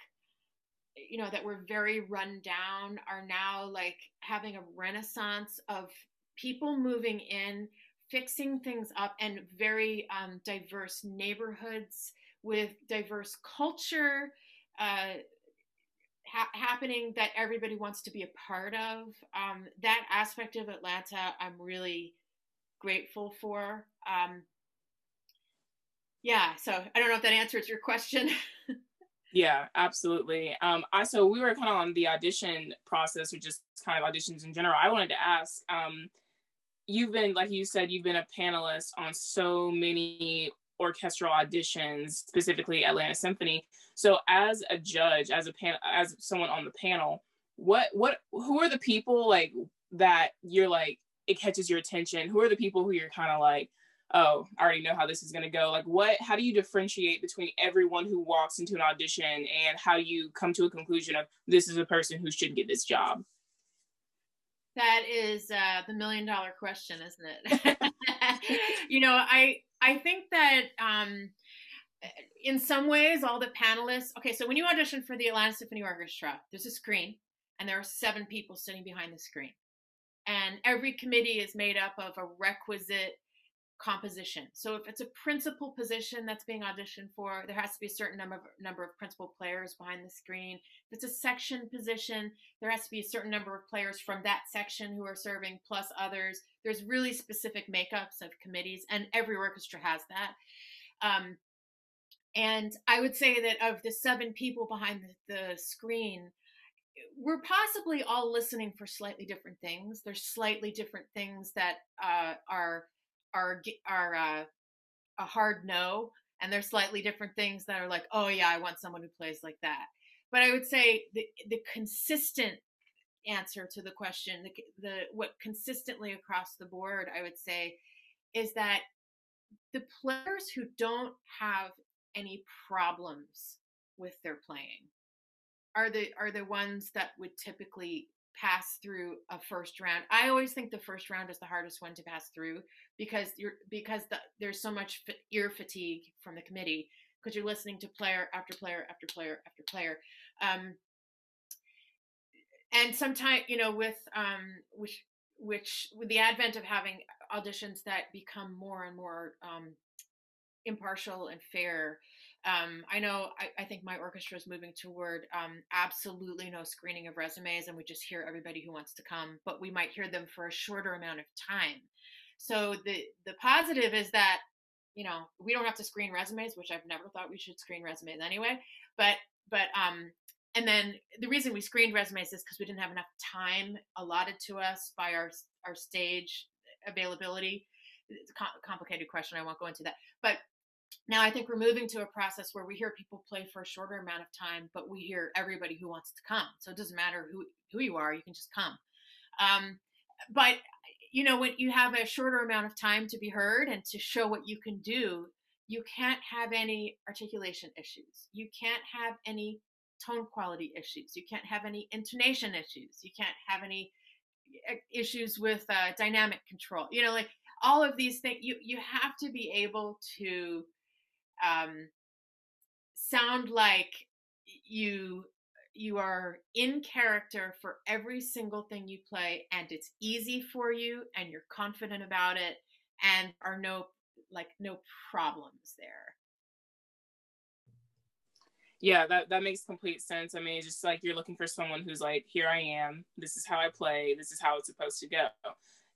you know that were very run down are now like having a renaissance of people moving in fixing things up and very um, diverse neighborhoods with diverse culture uh, ha- happening that everybody wants to be a part of um, that aspect of atlanta i'm really grateful for um, yeah so i don't know if that answers your question *laughs* Yeah, absolutely. Um, I so we were kind of on the audition process, or just kind of auditions in general. I wanted to ask, um, you've been like you said, you've been a panelist on so many orchestral auditions, specifically Atlanta Symphony. So, as a judge, as a pan, as someone on the panel, what what who are the people like that you're like it catches your attention? Who are the people who you're kind of like, oh, I already know how this is going to go. Like, what, how do you differentiate between everyone who walks into an audition and how you come to a conclusion of this is a person who should get this job? That is uh, the million dollar question, isn't it? *laughs* you know, I I think that um, in some ways, all the panelists. Okay, so when you audition for the Atlanta Symphony Orchestra, there's a screen, and there are seven people sitting behind the screen, and every committee is made up of a requisite composition. So if it's a principal position that's being auditioned for, there has to be a certain number of, number of principal players behind the screen. If it's a section position, there has to be a certain number of players from that section who are serving plus others. There's really specific makeups of committees, and every orchestra has that. Um, and I would say that of the seven people behind the, the screen, we're possibly all listening for slightly different things. There's slightly different things that uh, are are are uh, a hard no, and they're slightly different things that are like, oh yeah, I want someone who plays like that. But I would say the the consistent answer to the question, the the what consistently across the board, I would say, is that the players who don't have any problems with their playing are the are the ones that would typically pass through a first round. I always think the first round is the hardest one to pass through because you're because the, there's so much ear fatigue from the committee because you're listening to player after player after player after player. Um, and sometimes you know with um, which which with the advent of having auditions that become more and more um, impartial and fair um, I know I, I, think my orchestra is moving toward um, absolutely no screening of resumes, and we just hear everybody who wants to come, but we might hear them for a shorter amount of time. So the the positive is that you know we don't have to screen resumes, which I've never thought we should screen resumes anyway. But but um, and then the reason we screened resumes is because we didn't have enough time allotted to us by our our stage availability. It's a complicated question. I won't go into that, but now I think we're moving to a process where we hear people play for a shorter amount of time, but we hear everybody who wants to come. So it doesn't matter who who you are, you can just come. Um, but you know, when you have a shorter amount of time to be heard and to show what you can do, you can't have any articulation issues. You can't have any tone quality issues. You can't have any intonation issues. You can't have any eh, issues with uh, dynamic control. You know, like all of these things. You you have to be able to um, sound like you you are in character for every single thing you play and it's easy for you and you're confident about it and are no like no problems there. Yeah that that makes complete sense. I mean it's just like you're looking for someone who's like here i am. This is how i play. This is how it's supposed to go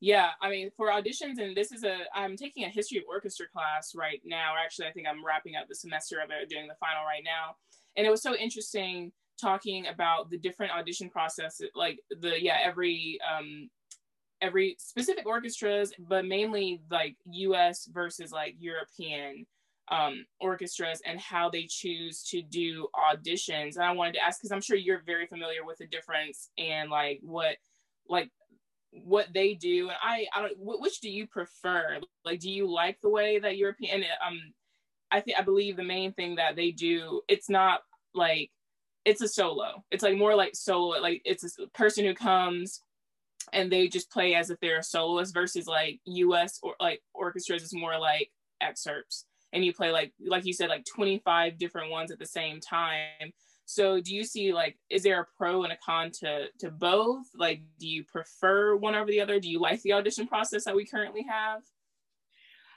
yeah, I mean, for auditions, and this is a, I'm taking a history of orchestra class right now. Actually, I think I'm wrapping up the semester of it, doing the final right now. And it was so interesting talking about the different audition processes, like the, yeah, every, um, every specific orchestras, but mainly like US versus like European um, orchestras and how they choose to do auditions. And I wanted to ask, because I'm sure you're very familiar with the difference and like what, like what they do and i i don't which do you prefer? Like do you like the way that european um i think i believe the main thing that they do it's not like it's a solo. It's like more like solo like it's a person who comes and they just play as if they're a soloist versus like us or like orchestras is more like excerpts. And you play like like you said like 25 different ones at the same time so do you see like is there a pro and a con to to both? Like do you prefer one over the other? Do you like the audition process that we currently have?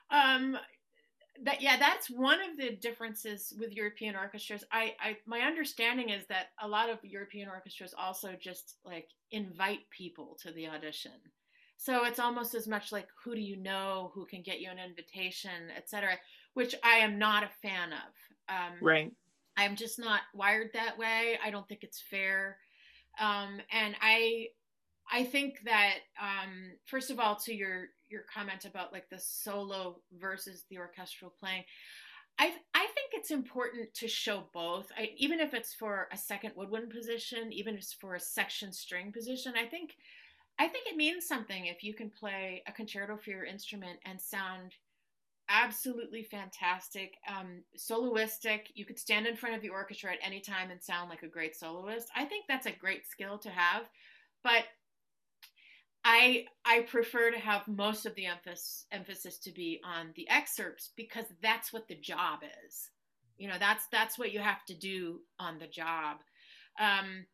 Um that yeah, that's one of the differences with European orchestras. I, I my understanding is that a lot of European orchestras also just like invite people to the audition. So it's almost as much like who do you know, who can get you an invitation, etc., which I am not a fan of. Um, right. I'm just not wired that way. I don't think it's fair. Um, and I, I think that um, first of all, to your your comment about like the solo versus the orchestral playing, I I think it's important to show both. I, even if it's for a second woodwind position, even if it's for a section string position, I think I think it means something if you can play a concerto for your instrument and sound absolutely fantastic. Um, soloistic. You could stand in front of the orchestra at any time and sound like a great soloist. I think that's a great skill to have, but I I prefer to have most of the emphasis emphasis to be on the excerpts because that's what the job is. You know, that's that's what you have to do on the job. Um,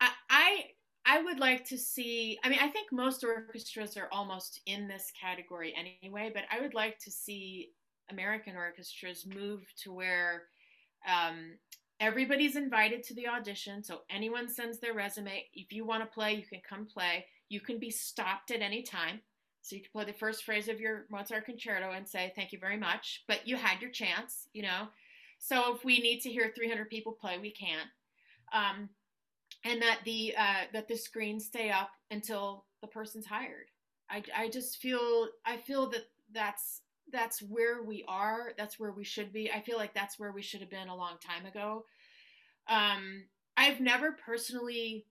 I, I I would like to see, I mean, I think most orchestras are almost in this category anyway, but I would like to see American orchestras move to where um, everybody's invited to the audition. So anyone sends their resume. If you want to play, you can come play. You can be stopped at any time. So you can play the first phrase of your Mozart concerto and say, thank you very much. But you had your chance, you know. So if we need to hear 300 people play, we can. Um, and that the uh, that the screens stay up until the person's hired. I, I just feel I feel that that's that's where we are. That's where we should be. I feel like that's where we should have been a long time ago. Um, I've never personally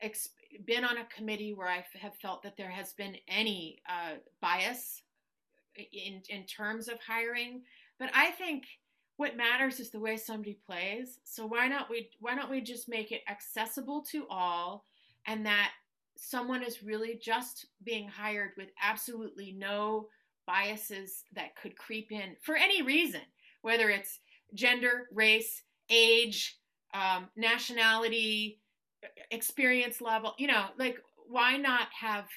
ex- been on a committee where I have felt that there has been any uh, bias in in terms of hiring, but I think what matters is the way somebody plays. So why not we why don't we just make it accessible to all and that someone is really just being hired with absolutely no biases that could creep in for any reason, whether it's gender, race, age, um, nationality, experience level, you know, like why not have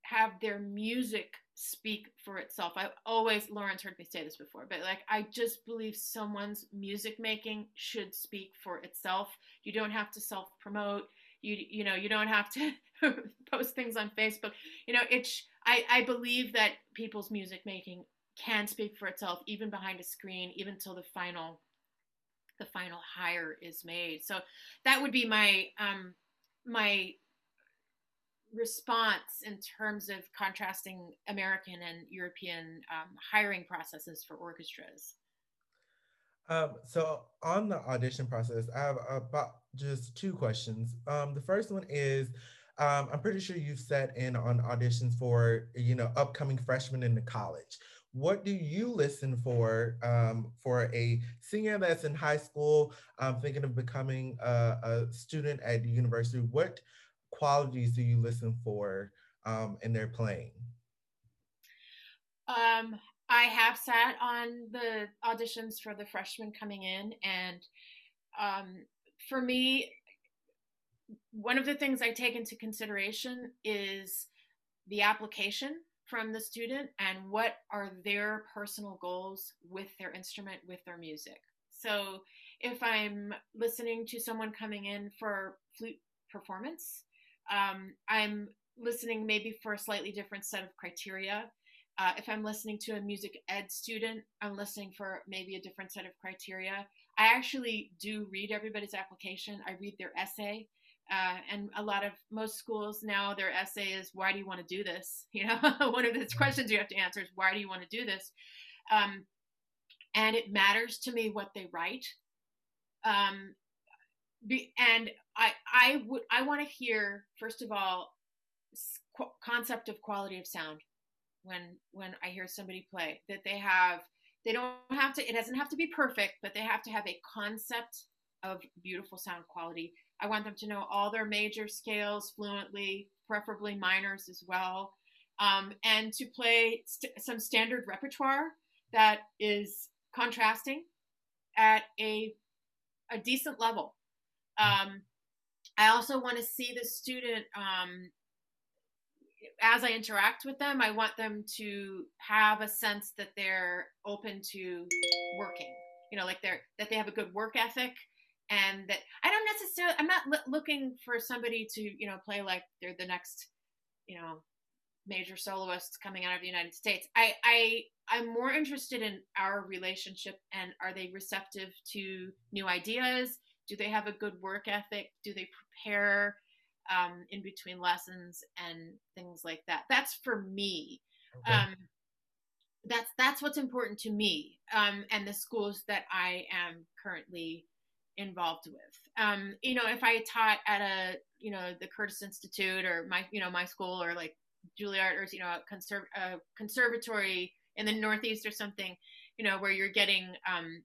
have their music speak for itself. I always Lauren's heard me say this before, but like I just believe someone's music making should speak for itself. You don't have to self promote. You you know you don't have to *laughs* post things on Facebook. You know it's I I believe that people's music making can speak for itself even behind a screen, even till the final the final hire is made. So that would be my um my response in terms of contrasting American and European um, hiring processes for orchestras? Um, so on the audition process, I have about just two questions. Um, the first one is, um, I'm pretty sure you've set in on auditions for you know upcoming freshmen into college. What do you listen for um, for a senior that's in high school, um, thinking of becoming a, a student at the university? What qualities do you listen for um, in their playing? Um, I have sat on the auditions for the freshmen coming in, and um, for me, one of the things I take into consideration is the application from the student and what are their personal goals with their instrument, with their music. So if I'm listening to someone coming in for flute performance, um, I'm listening maybe for a slightly different set of criteria. Uh, if I'm listening to a music ed student, I'm listening for maybe a different set of criteria. I actually do read everybody's application. I read their essay. Uh, and a lot of most schools now, their essay is, "Why do you want to do this?" *laughs* You know, *laughs* one of the questions you have to answer is, "Why do you want to do this?" Um, and it matters to me what they write. Um, be, and I I would I want to hear first of all qu- concept of quality of sound when when I hear somebody play that they have they don't have to it doesn't have to be perfect but they have to have a concept of beautiful sound quality. I want them to know all their major scales fluently, preferably minors as well, um, and to play st- some standard repertoire that is contrasting at a a decent level um, I also want to see the student um, as I interact with them. I want them to have a sense that they're open to working. You know, like they're that they have a good work ethic, and that I don't necessarily. I'm not l- looking for somebody to you know play like they're the next you know major soloists coming out of the United States. I I I'm more interested in our relationship and are they receptive to new ideas? Do they have a good work ethic? Do they prepare um, in between lessons and things like that? That's for me. Okay. um, that's that's what's important to me um, and the schools that i am currently involved with. Um, you know if i taught at a you know the curtis institute or my you know my school or like juilliard or you know a, conserv- a conservatory in the northeast or something you know where you're getting um,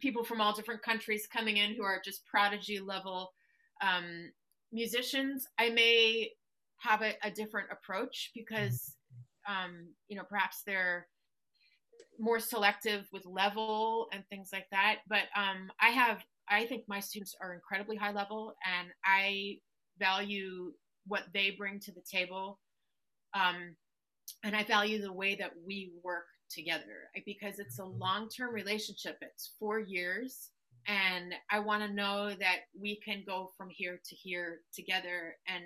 people from all different countries coming in who are just prodigy level um, musicians, I may have a, a different approach because, um, you know, perhaps they're more selective with level and things like that. But um, I have, I think my students are incredibly high level and I value what they bring to the table. Um, and I value the way that we work together because it's a mm-hmm. long term relationship. It's four years. And I want to know that we can go from here to here together and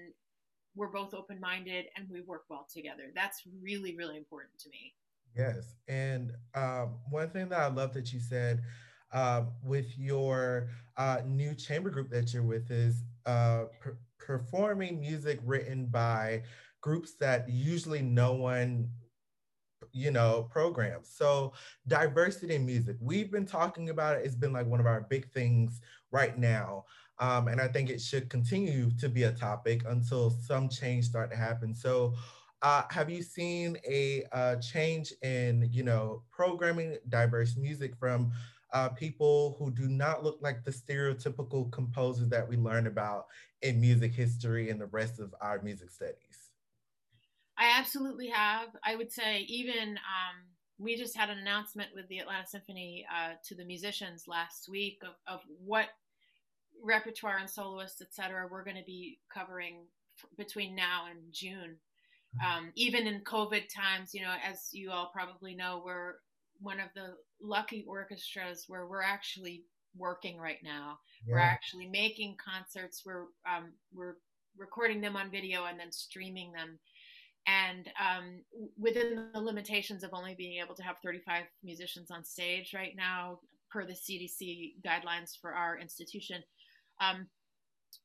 we're both open minded and we work well together. That's really, really important to me. Yes. And um, one thing that I love that you said uh, with your uh, new chamber group that you're with is uh, per- performing music written by groups that usually no one you know, programs. So diversity in music, we've been talking about it. It's been like one of our big things right now. Um, and I think it should continue to be a topic until some change start to happen. So uh, have you seen a uh, change in, you know, programming diverse music from uh, people who do not look like the stereotypical composers that we learn about in music history and the rest of our music studies? I absolutely have. I would say even um, we just had an announcement with the Atlanta Symphony uh, to the musicians last week of, of what repertoire and soloists, et cetera, we're going to be covering f- between now and June. Um, even in COVID times, you know, as you all probably know, we're one of the lucky orchestras where we're actually working right now. Yeah. We're actually making concerts. We're um, we're recording them on video and then streaming them. And um, within the limitations of only being able to have 35 musicians on stage right now, per the CDC guidelines for our institution, um,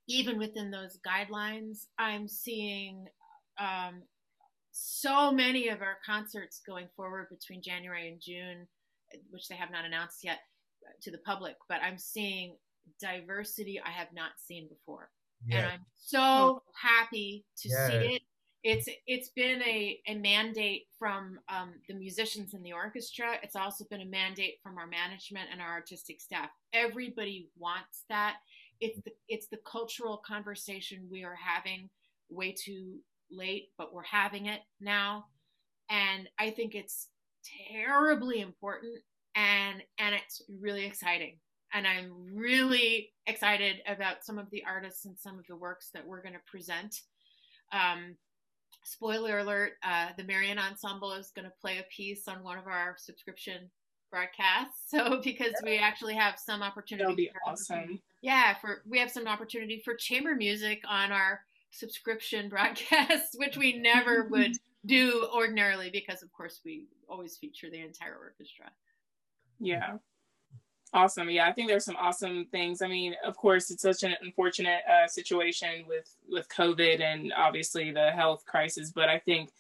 even within those guidelines, I'm seeing um, so many of our concerts going forward between January and June, which they have not announced yet to the public, but I'm seeing diversity I have not seen before. Yeah. And I'm so happy to yeah. see it. It's it's been a, a mandate from um, the musicians in the orchestra. It's also been a mandate from our management and our artistic staff. Everybody wants that. It's the, it's the cultural conversation we are having way too late, but we're having it now. And I think it's terribly important and and it's really exciting. And I'm really excited about some of the artists and some of the works that we're going to present. Um, spoiler alert: uh, the Marian Ensemble is going to play a piece on one of our subscription broadcasts. *laughs* So because we actually have some opportunity, that'll be awesome. Yeah, for we have some opportunity for chamber music on our subscription *laughs* broadcasts, which we never *laughs* would do ordinarily because, of course, we always feature the entire orchestra. Yeah. Awesome. Yeah, I think there's some awesome things. I mean, of course, it's such an unfortunate uh, situation with with COVID and obviously the health crisis, but I think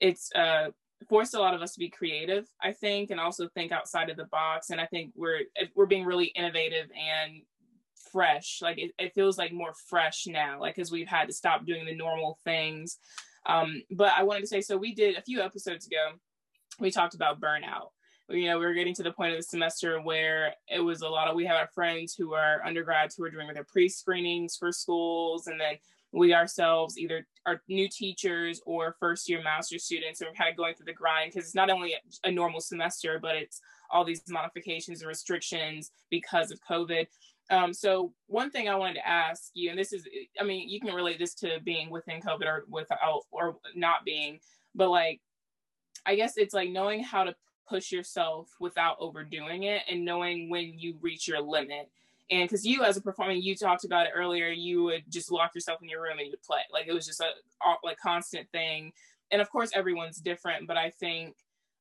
it's uh, forced a lot of us to be creative. I think, and also think outside of the box. And I think we're we're being really innovative and fresh. Like it, it feels like more fresh now, like because we've had to stop doing the normal things. Um, but I wanted to say, so we did a few episodes ago. We talked about burnout. You know, we were getting to the point of the semester where it was a lot of. We have our friends who are undergrads who are doing their pre-screenings for schools, and then we ourselves either are new teachers or first year master students and we're kind of going through the grind because it's not only a normal semester but it's all these modifications and restrictions because of covid um, so one thing I wanted to ask you, and this is, I mean, you can relate this to being within COVID or without or not being, but like, I guess it's like knowing how to push yourself without overdoing it and knowing when you reach your limit. And because you, as a performer, you talked about it earlier, you would just lock yourself in your room and you would play. Like it was just a like constant thing. And of course, everyone's different, but I think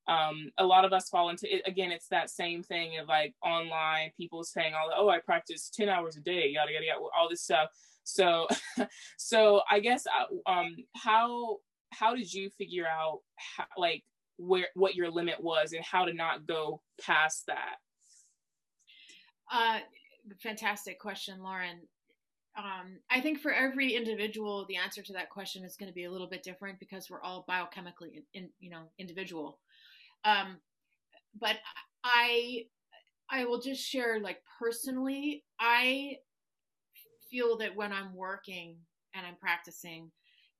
um, a lot of us fall into it again it's that same thing of like online people saying all oh i practice 10 hours a day yada yada yada all this stuff so *laughs* so i guess uh, um how how did you figure out how, like where what your limit was and how to not go past that uh fantastic question lauren um, I think for every individual, the answer to that question is going to be a little bit different because we're all biochemically, in, in, you know, individual. Um, but I I will just share like personally, I feel that when I'm working and I'm practicing,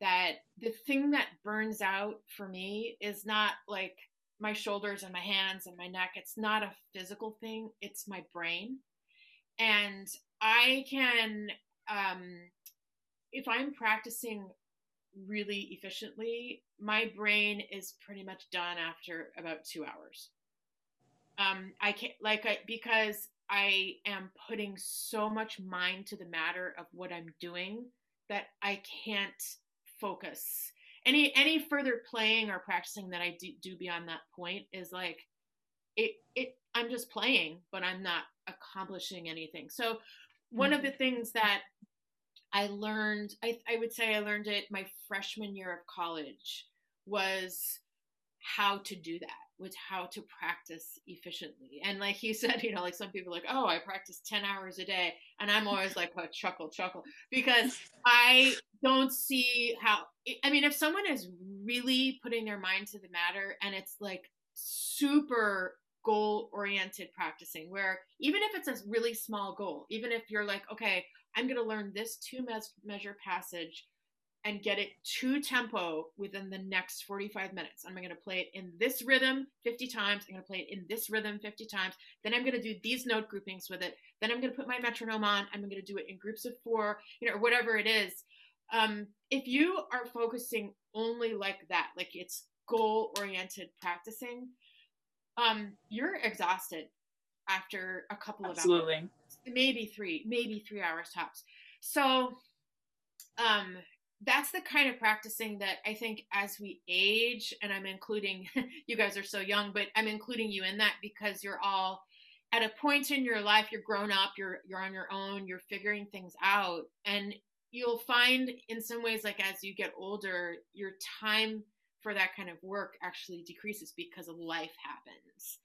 that the thing that burns out for me is not like my shoulders and my hands and my neck. It's not a physical thing, it's my brain. And I can, um, if I'm practicing really efficiently, my brain is pretty much done after about two hours. Um, I can't like I because I am putting so much mind to the matter of what I'm doing that I can't focus. Any any further playing or practicing that I do, do beyond that point is like it it I'm just playing, but I'm not accomplishing anything. So one mm-hmm. of the things that I learned, I, I would say I learned it my freshman year of college was how to do that was how to practice efficiently and like he *laughs* said you know like some people are like oh i practice 10 hours a day and i'm always like oh, chuckle chuckle because i don't see how I mean, if someone is really putting their mind to the matter and it's like super goal oriented practicing, where even if it's a really small goal, even if you're like, okay, I'm going to learn this two measure passage and get it to tempo within the next 45 minutes. I'm going to play it in this rhythm 50 times. I'm going to play it in this rhythm 50 times. Then I'm going to do these note groupings with it. Then I'm going to put my metronome on. I'm going to do it in groups of four, you know, or whatever it is. Um, if you are focusing only like that, like it's goal oriented practicing, um, you're exhausted after a couple Absolutely. of hours, maybe three, maybe three hours tops. So, um, that's the kind of practicing that I think as we age, and I'm including *laughs* you guys are so young, but I'm including you in that because you're all at a point in your life, you're grown up, you're you're on your own, you're figuring things out, and you'll find in some ways, like as you get older, your time for that kind of work actually decreases because life happens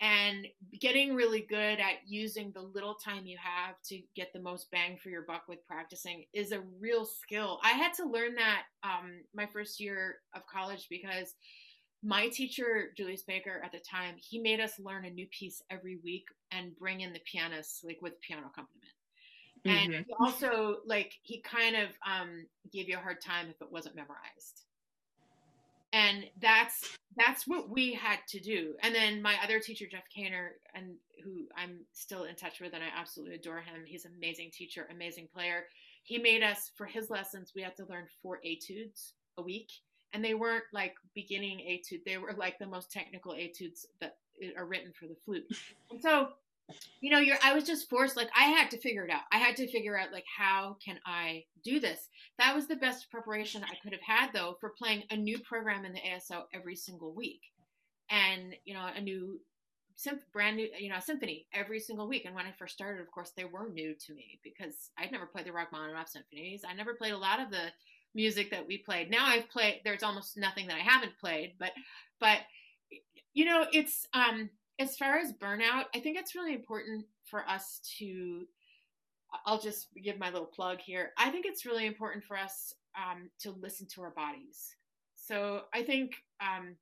and getting really good at using the little time you have to get the most bang for your buck with practicing is a real skill. I had to learn that um, my first year of college because my teacher, Julius Baker, at the time, he made us learn a new piece every week and bring in the pianists like with piano accompaniment. Mm-hmm. And also, like, he kind of um, gave you a hard time if it wasn't memorized. And that's that's what we had to do. And then my other teacher jeff khaner and who i'm still in touch with and i absolutely adore him he's an amazing teacher amazing player. He made us for his lessons we had to learn four etudes a week. And they weren't like beginning etude they were like the most technical etudes that are written for the flute. And so you know you're i was just forced like i had to figure it out. I had to figure out like how can i do this? That was the best preparation i could have had though for playing a new program in the aso every single week. And you know a new brand new you know symphony every single week. And when i first started of course they were new to me because i'd never played the rachmaninoff symphonies. I never played a lot of the music that we played. Now i've played there's almost nothing that i haven't played but but you know it's um as far as burnout, I think it's really important for us to. I'll just give my little plug here. I think it's really important for us um, to listen to our bodies. So I think um,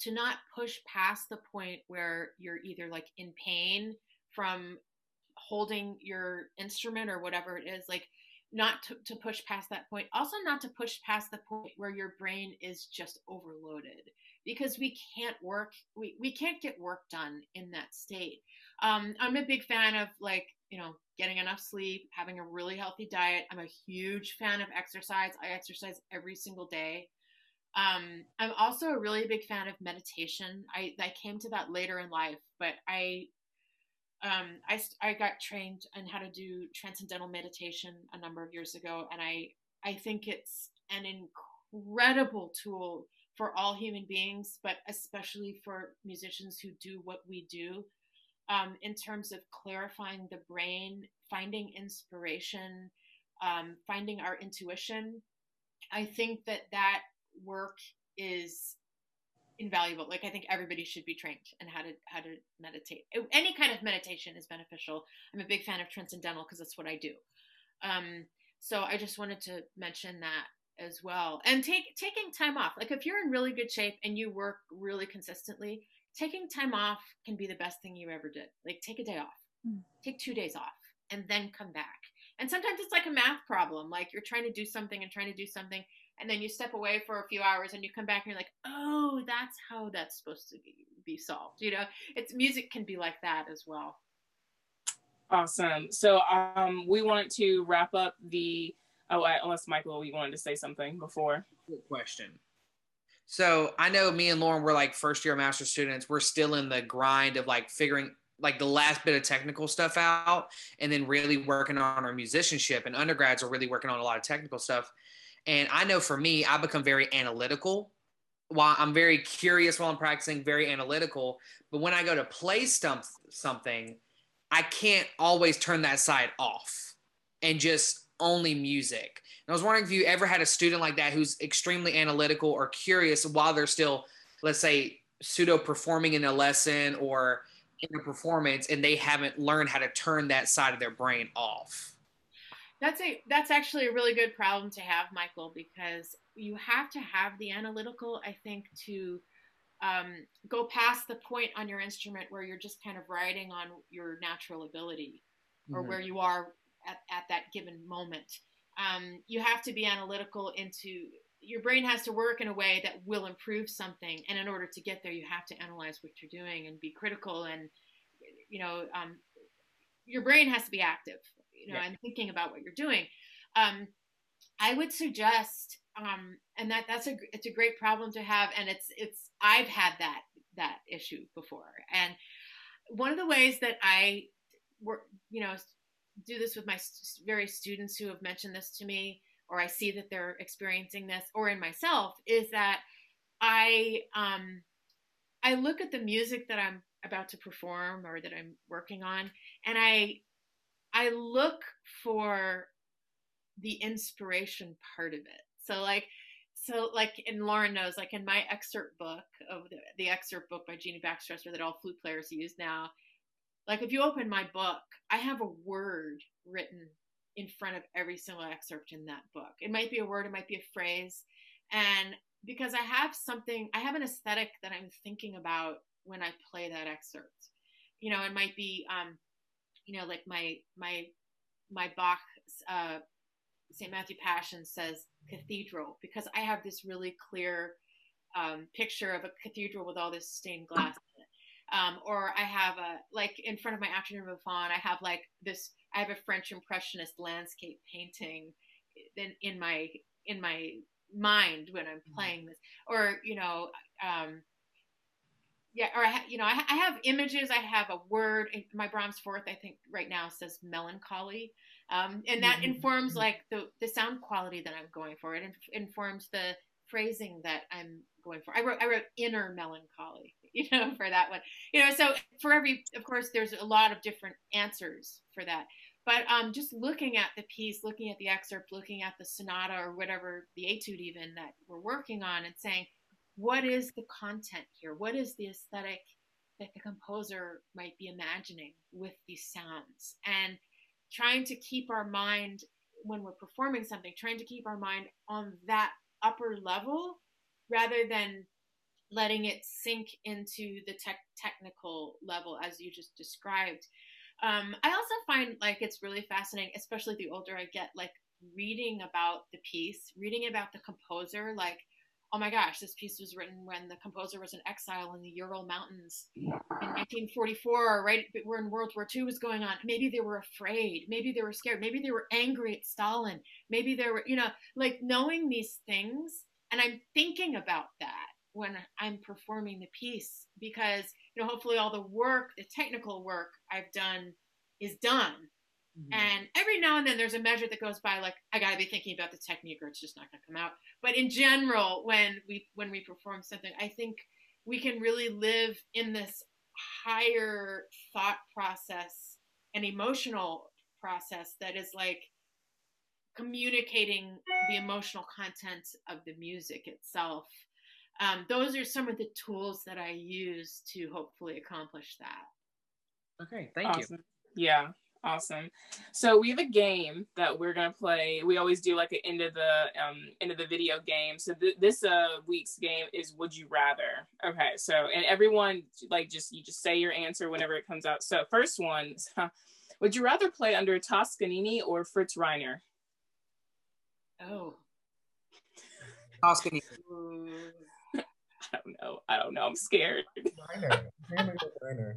to not push past the point where you're either like in pain from holding your instrument or whatever it is, like not to, to push past that point. Also, not to push past the point where your brain is just overloaded because we can't work we, we can't get work done in that state. Um, i'm a big fan of like you know getting enough sleep having a really healthy diet. I'm a huge fan of exercise. I exercise every single day. Um, i'm also a really big fan of meditation. I, I came to that later in life but i um, I, I got trained on how to do transcendental meditation a number of years ago and i i think it's an incredible tool for all human beings, but especially for musicians who do what we do, um, in terms of clarifying the brain, finding inspiration, um, finding our intuition. I think that that work is invaluable. Like I think everybody should be trained in how to how to meditate. Any kind of meditation is beneficial. I'm a big fan of transcendental because that's what I do. Um, so I just wanted to mention that as well and take taking time off like if you're in really good shape and you work really consistently taking time off can be the best thing you ever did like take a day off mm. take two days off and then come back and sometimes it's like a math problem like you're trying to do something and trying to do something and then you step away for a few hours and you come back and you're like oh that's how that's supposed to be, be solved you know it's music can be like that as well awesome so um we want to wrap up the Oh, I, unless Michael, you wanted to say something before. Good question. So I know me and Lauren were like first year master students. We're still in the grind of like figuring like the last bit of technical stuff out and then really working on our musicianship and undergrads are really working on a lot of technical stuff. And I know for me, I become very analytical while I'm very curious while I'm practicing, very analytical. But when I go to play stump something, I can't always turn that side off and just only music. And I was wondering if you ever had a student like that who's extremely analytical or curious while they're still, let's say, pseudo performing in a lesson or in a performance and they haven't learned how to turn that side of their brain off. That's a that's actually a really good problem to have, Michael, because you have to have the analytical, I think, to um, go past the point on your instrument where you're just kind of riding on your natural ability or Mhm. where you are at, at that given moment. Um, you have to be analytical into your brain has to work in a way that will improve something. And in order to get there, you have to analyze what you're doing and be critical. And, you know, um, your brain has to be active, you know, Yeah. and thinking about what you're doing. Um, I would suggest, um, and that that's a it's a great problem to have, and it's it's I've had that that issue before, and one of the ways that I work, you know, do this with my various students who have mentioned this to me, or I see that they're experiencing this, or in myself, is that I um, I look at the music that I'm about to perform or that I'm working on, and I I look for the inspiration part of it. So like so like and Lauren knows like in my excerpt book of the, the excerpt book by Jeannie Baxtresser that all flute players use now, like if you open my book, I have a word written in front of every single excerpt in that book. It might be a word, it might be a phrase, and because I have something, I have an aesthetic that I'm thinking about when I play that excerpt. You know, it might be, um, you know, like my my my Bach uh, St. Matthew Passion says cathedral because I have this really clear um, picture of a cathedral with all this stained glass. Um, or I have a like in front of my afternoon faun, I have like this. I have a French impressionist landscape painting in, in my in my mind when I'm playing this. Or you know, um, yeah. Or I ha- you know, I, ha- I have images. I have a word. My Brahms fourth, I think, right now says melancholy um, and that Mhm. informs like the the sound quality that I'm going for. It inf- informs the phrasing that I'm going for. I wrote I wrote inner melancholy, *laughs* you know, for that one. You know, so for every, of course, there's a lot of different answers for that. But um, just looking at the piece, looking at the excerpt, looking at the sonata or whatever the etude even that we're working on, and saying, what is the content here? What is the aesthetic that the composer might be imagining with these sounds? And trying to keep our mind when we're performing something trying to keep our mind on that upper level rather than letting it sink into the tech technical level as you just described. Um, i also find like it's really fascinating especially the older i get like reading about the piece reading about the composer like oh my gosh this piece was written when the composer was in exile in the ural mountains in 1944 right when world war ii was going on. Maybe they were afraid. Maybe they were scared. Maybe they were angry at stalin. Maybe they were you know like knowing these things and i'm thinking about that when i'm performing the piece because you know hopefully all the work the technical work i've done is done Mhm. and every now and then there's a measure that goes by like i got to be thinking about the technique or it's just not going to come out but in general when we when we perform something i think we can really live in this higher thought process and emotional process that is like communicating the emotional content of the music itself um, those are some of the tools that i use to hopefully accomplish that Okay, thank you. Yeah, awesome. So we have a game that we're gonna play. We always do like an end of the um end of the video game. So th- this uh week's game is Would You Rather? Okay, so and everyone like just you just say your answer whenever it comes out. So first one, *laughs* would you rather play under Toscanini or Fritz Reiner? oh Toscany. *laughs* I don't know. I don't know. I'm scared. Minor. Hammer the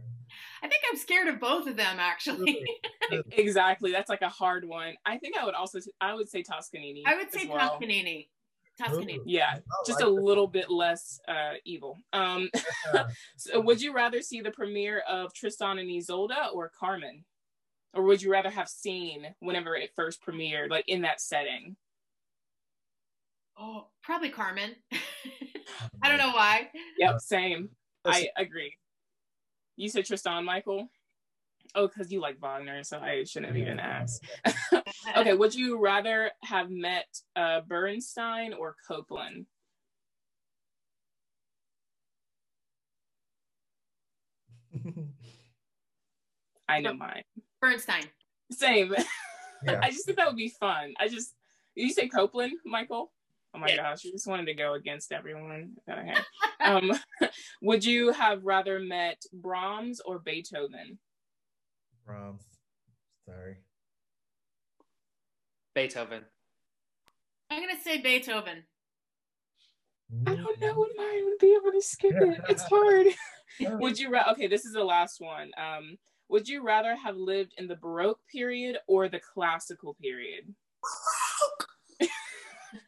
i think i'm scared of both of them actually *laughs* exactly. That's like a hard one. I think I would also I would say Toscanini. i would say well. toscanini toscanini Ooh. Yeah, just like a that. little bit less uh, evil. Um, *laughs* Yeah. so would you rather see the premiere of Tristan and Isolde or Carmen, or would you rather have seen whenever it first premiered, like in that setting? Oh probably carmen *laughs* i don't know why Yep, same. I agree. You said Tristan, Michael. Oh, because you like Wagner, so I shouldn't have even asked. *laughs* okay, would you rather have met uh, Bernstein or Copland? I know mine. bernstein Same. *laughs* yeah. I just think that would be fun. I just you say Copland, Michael? Oh my yeah. gosh, you just wanted to go against everyone. Okay. *laughs* um, *laughs* would you have rather met Brahms or Beethoven? Brahms. Sorry. Beethoven. I'm gonna say Beethoven. I don't know if I would be able to skip it. It's *laughs* hard. would you rather? Okay, this is the last one. Um, would you rather have lived in the Baroque period or the Classical period?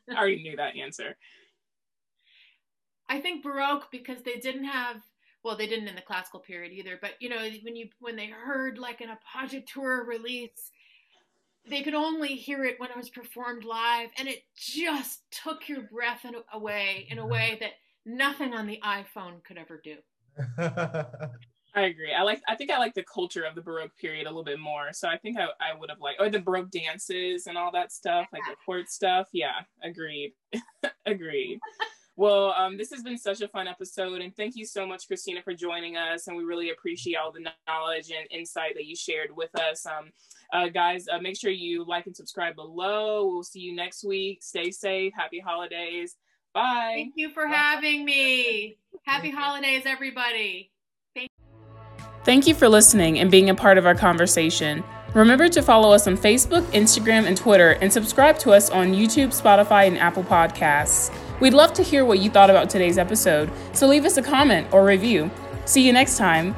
I already knew that answer. I think Baroque because they didn't have well, they didn't in the classical period either, but you know, when you when they heard like an appoggiatura release, they could only hear it when it was performed live and it just took your breath away in a way that nothing on the iPhone could ever do. *laughs* I agree. I like. I think I like the culture of the Baroque period a little bit more. So I think I, I would have liked, or the Baroque dances and all that stuff, like the court stuff. Yeah, agreed. *laughs* agreed. Well, um, this has been such a fun episode, and thank you so much, Christina, for joining us. And we really appreciate all the knowledge and insight that you shared with us. Um, uh, guys, uh, make sure you like and subscribe below. We'll see you next week. Stay safe. Happy holidays. Bye. Thank you for having me. Happy holidays, everybody. Thank you for listening and being a part of our conversation. Remember to follow us on Facebook, Instagram, and Twitter, and subscribe to us on YouTube, Spotify, and Apple Podcasts. We'd love to hear what you thought about today's episode, so leave us a comment or review. See you next time.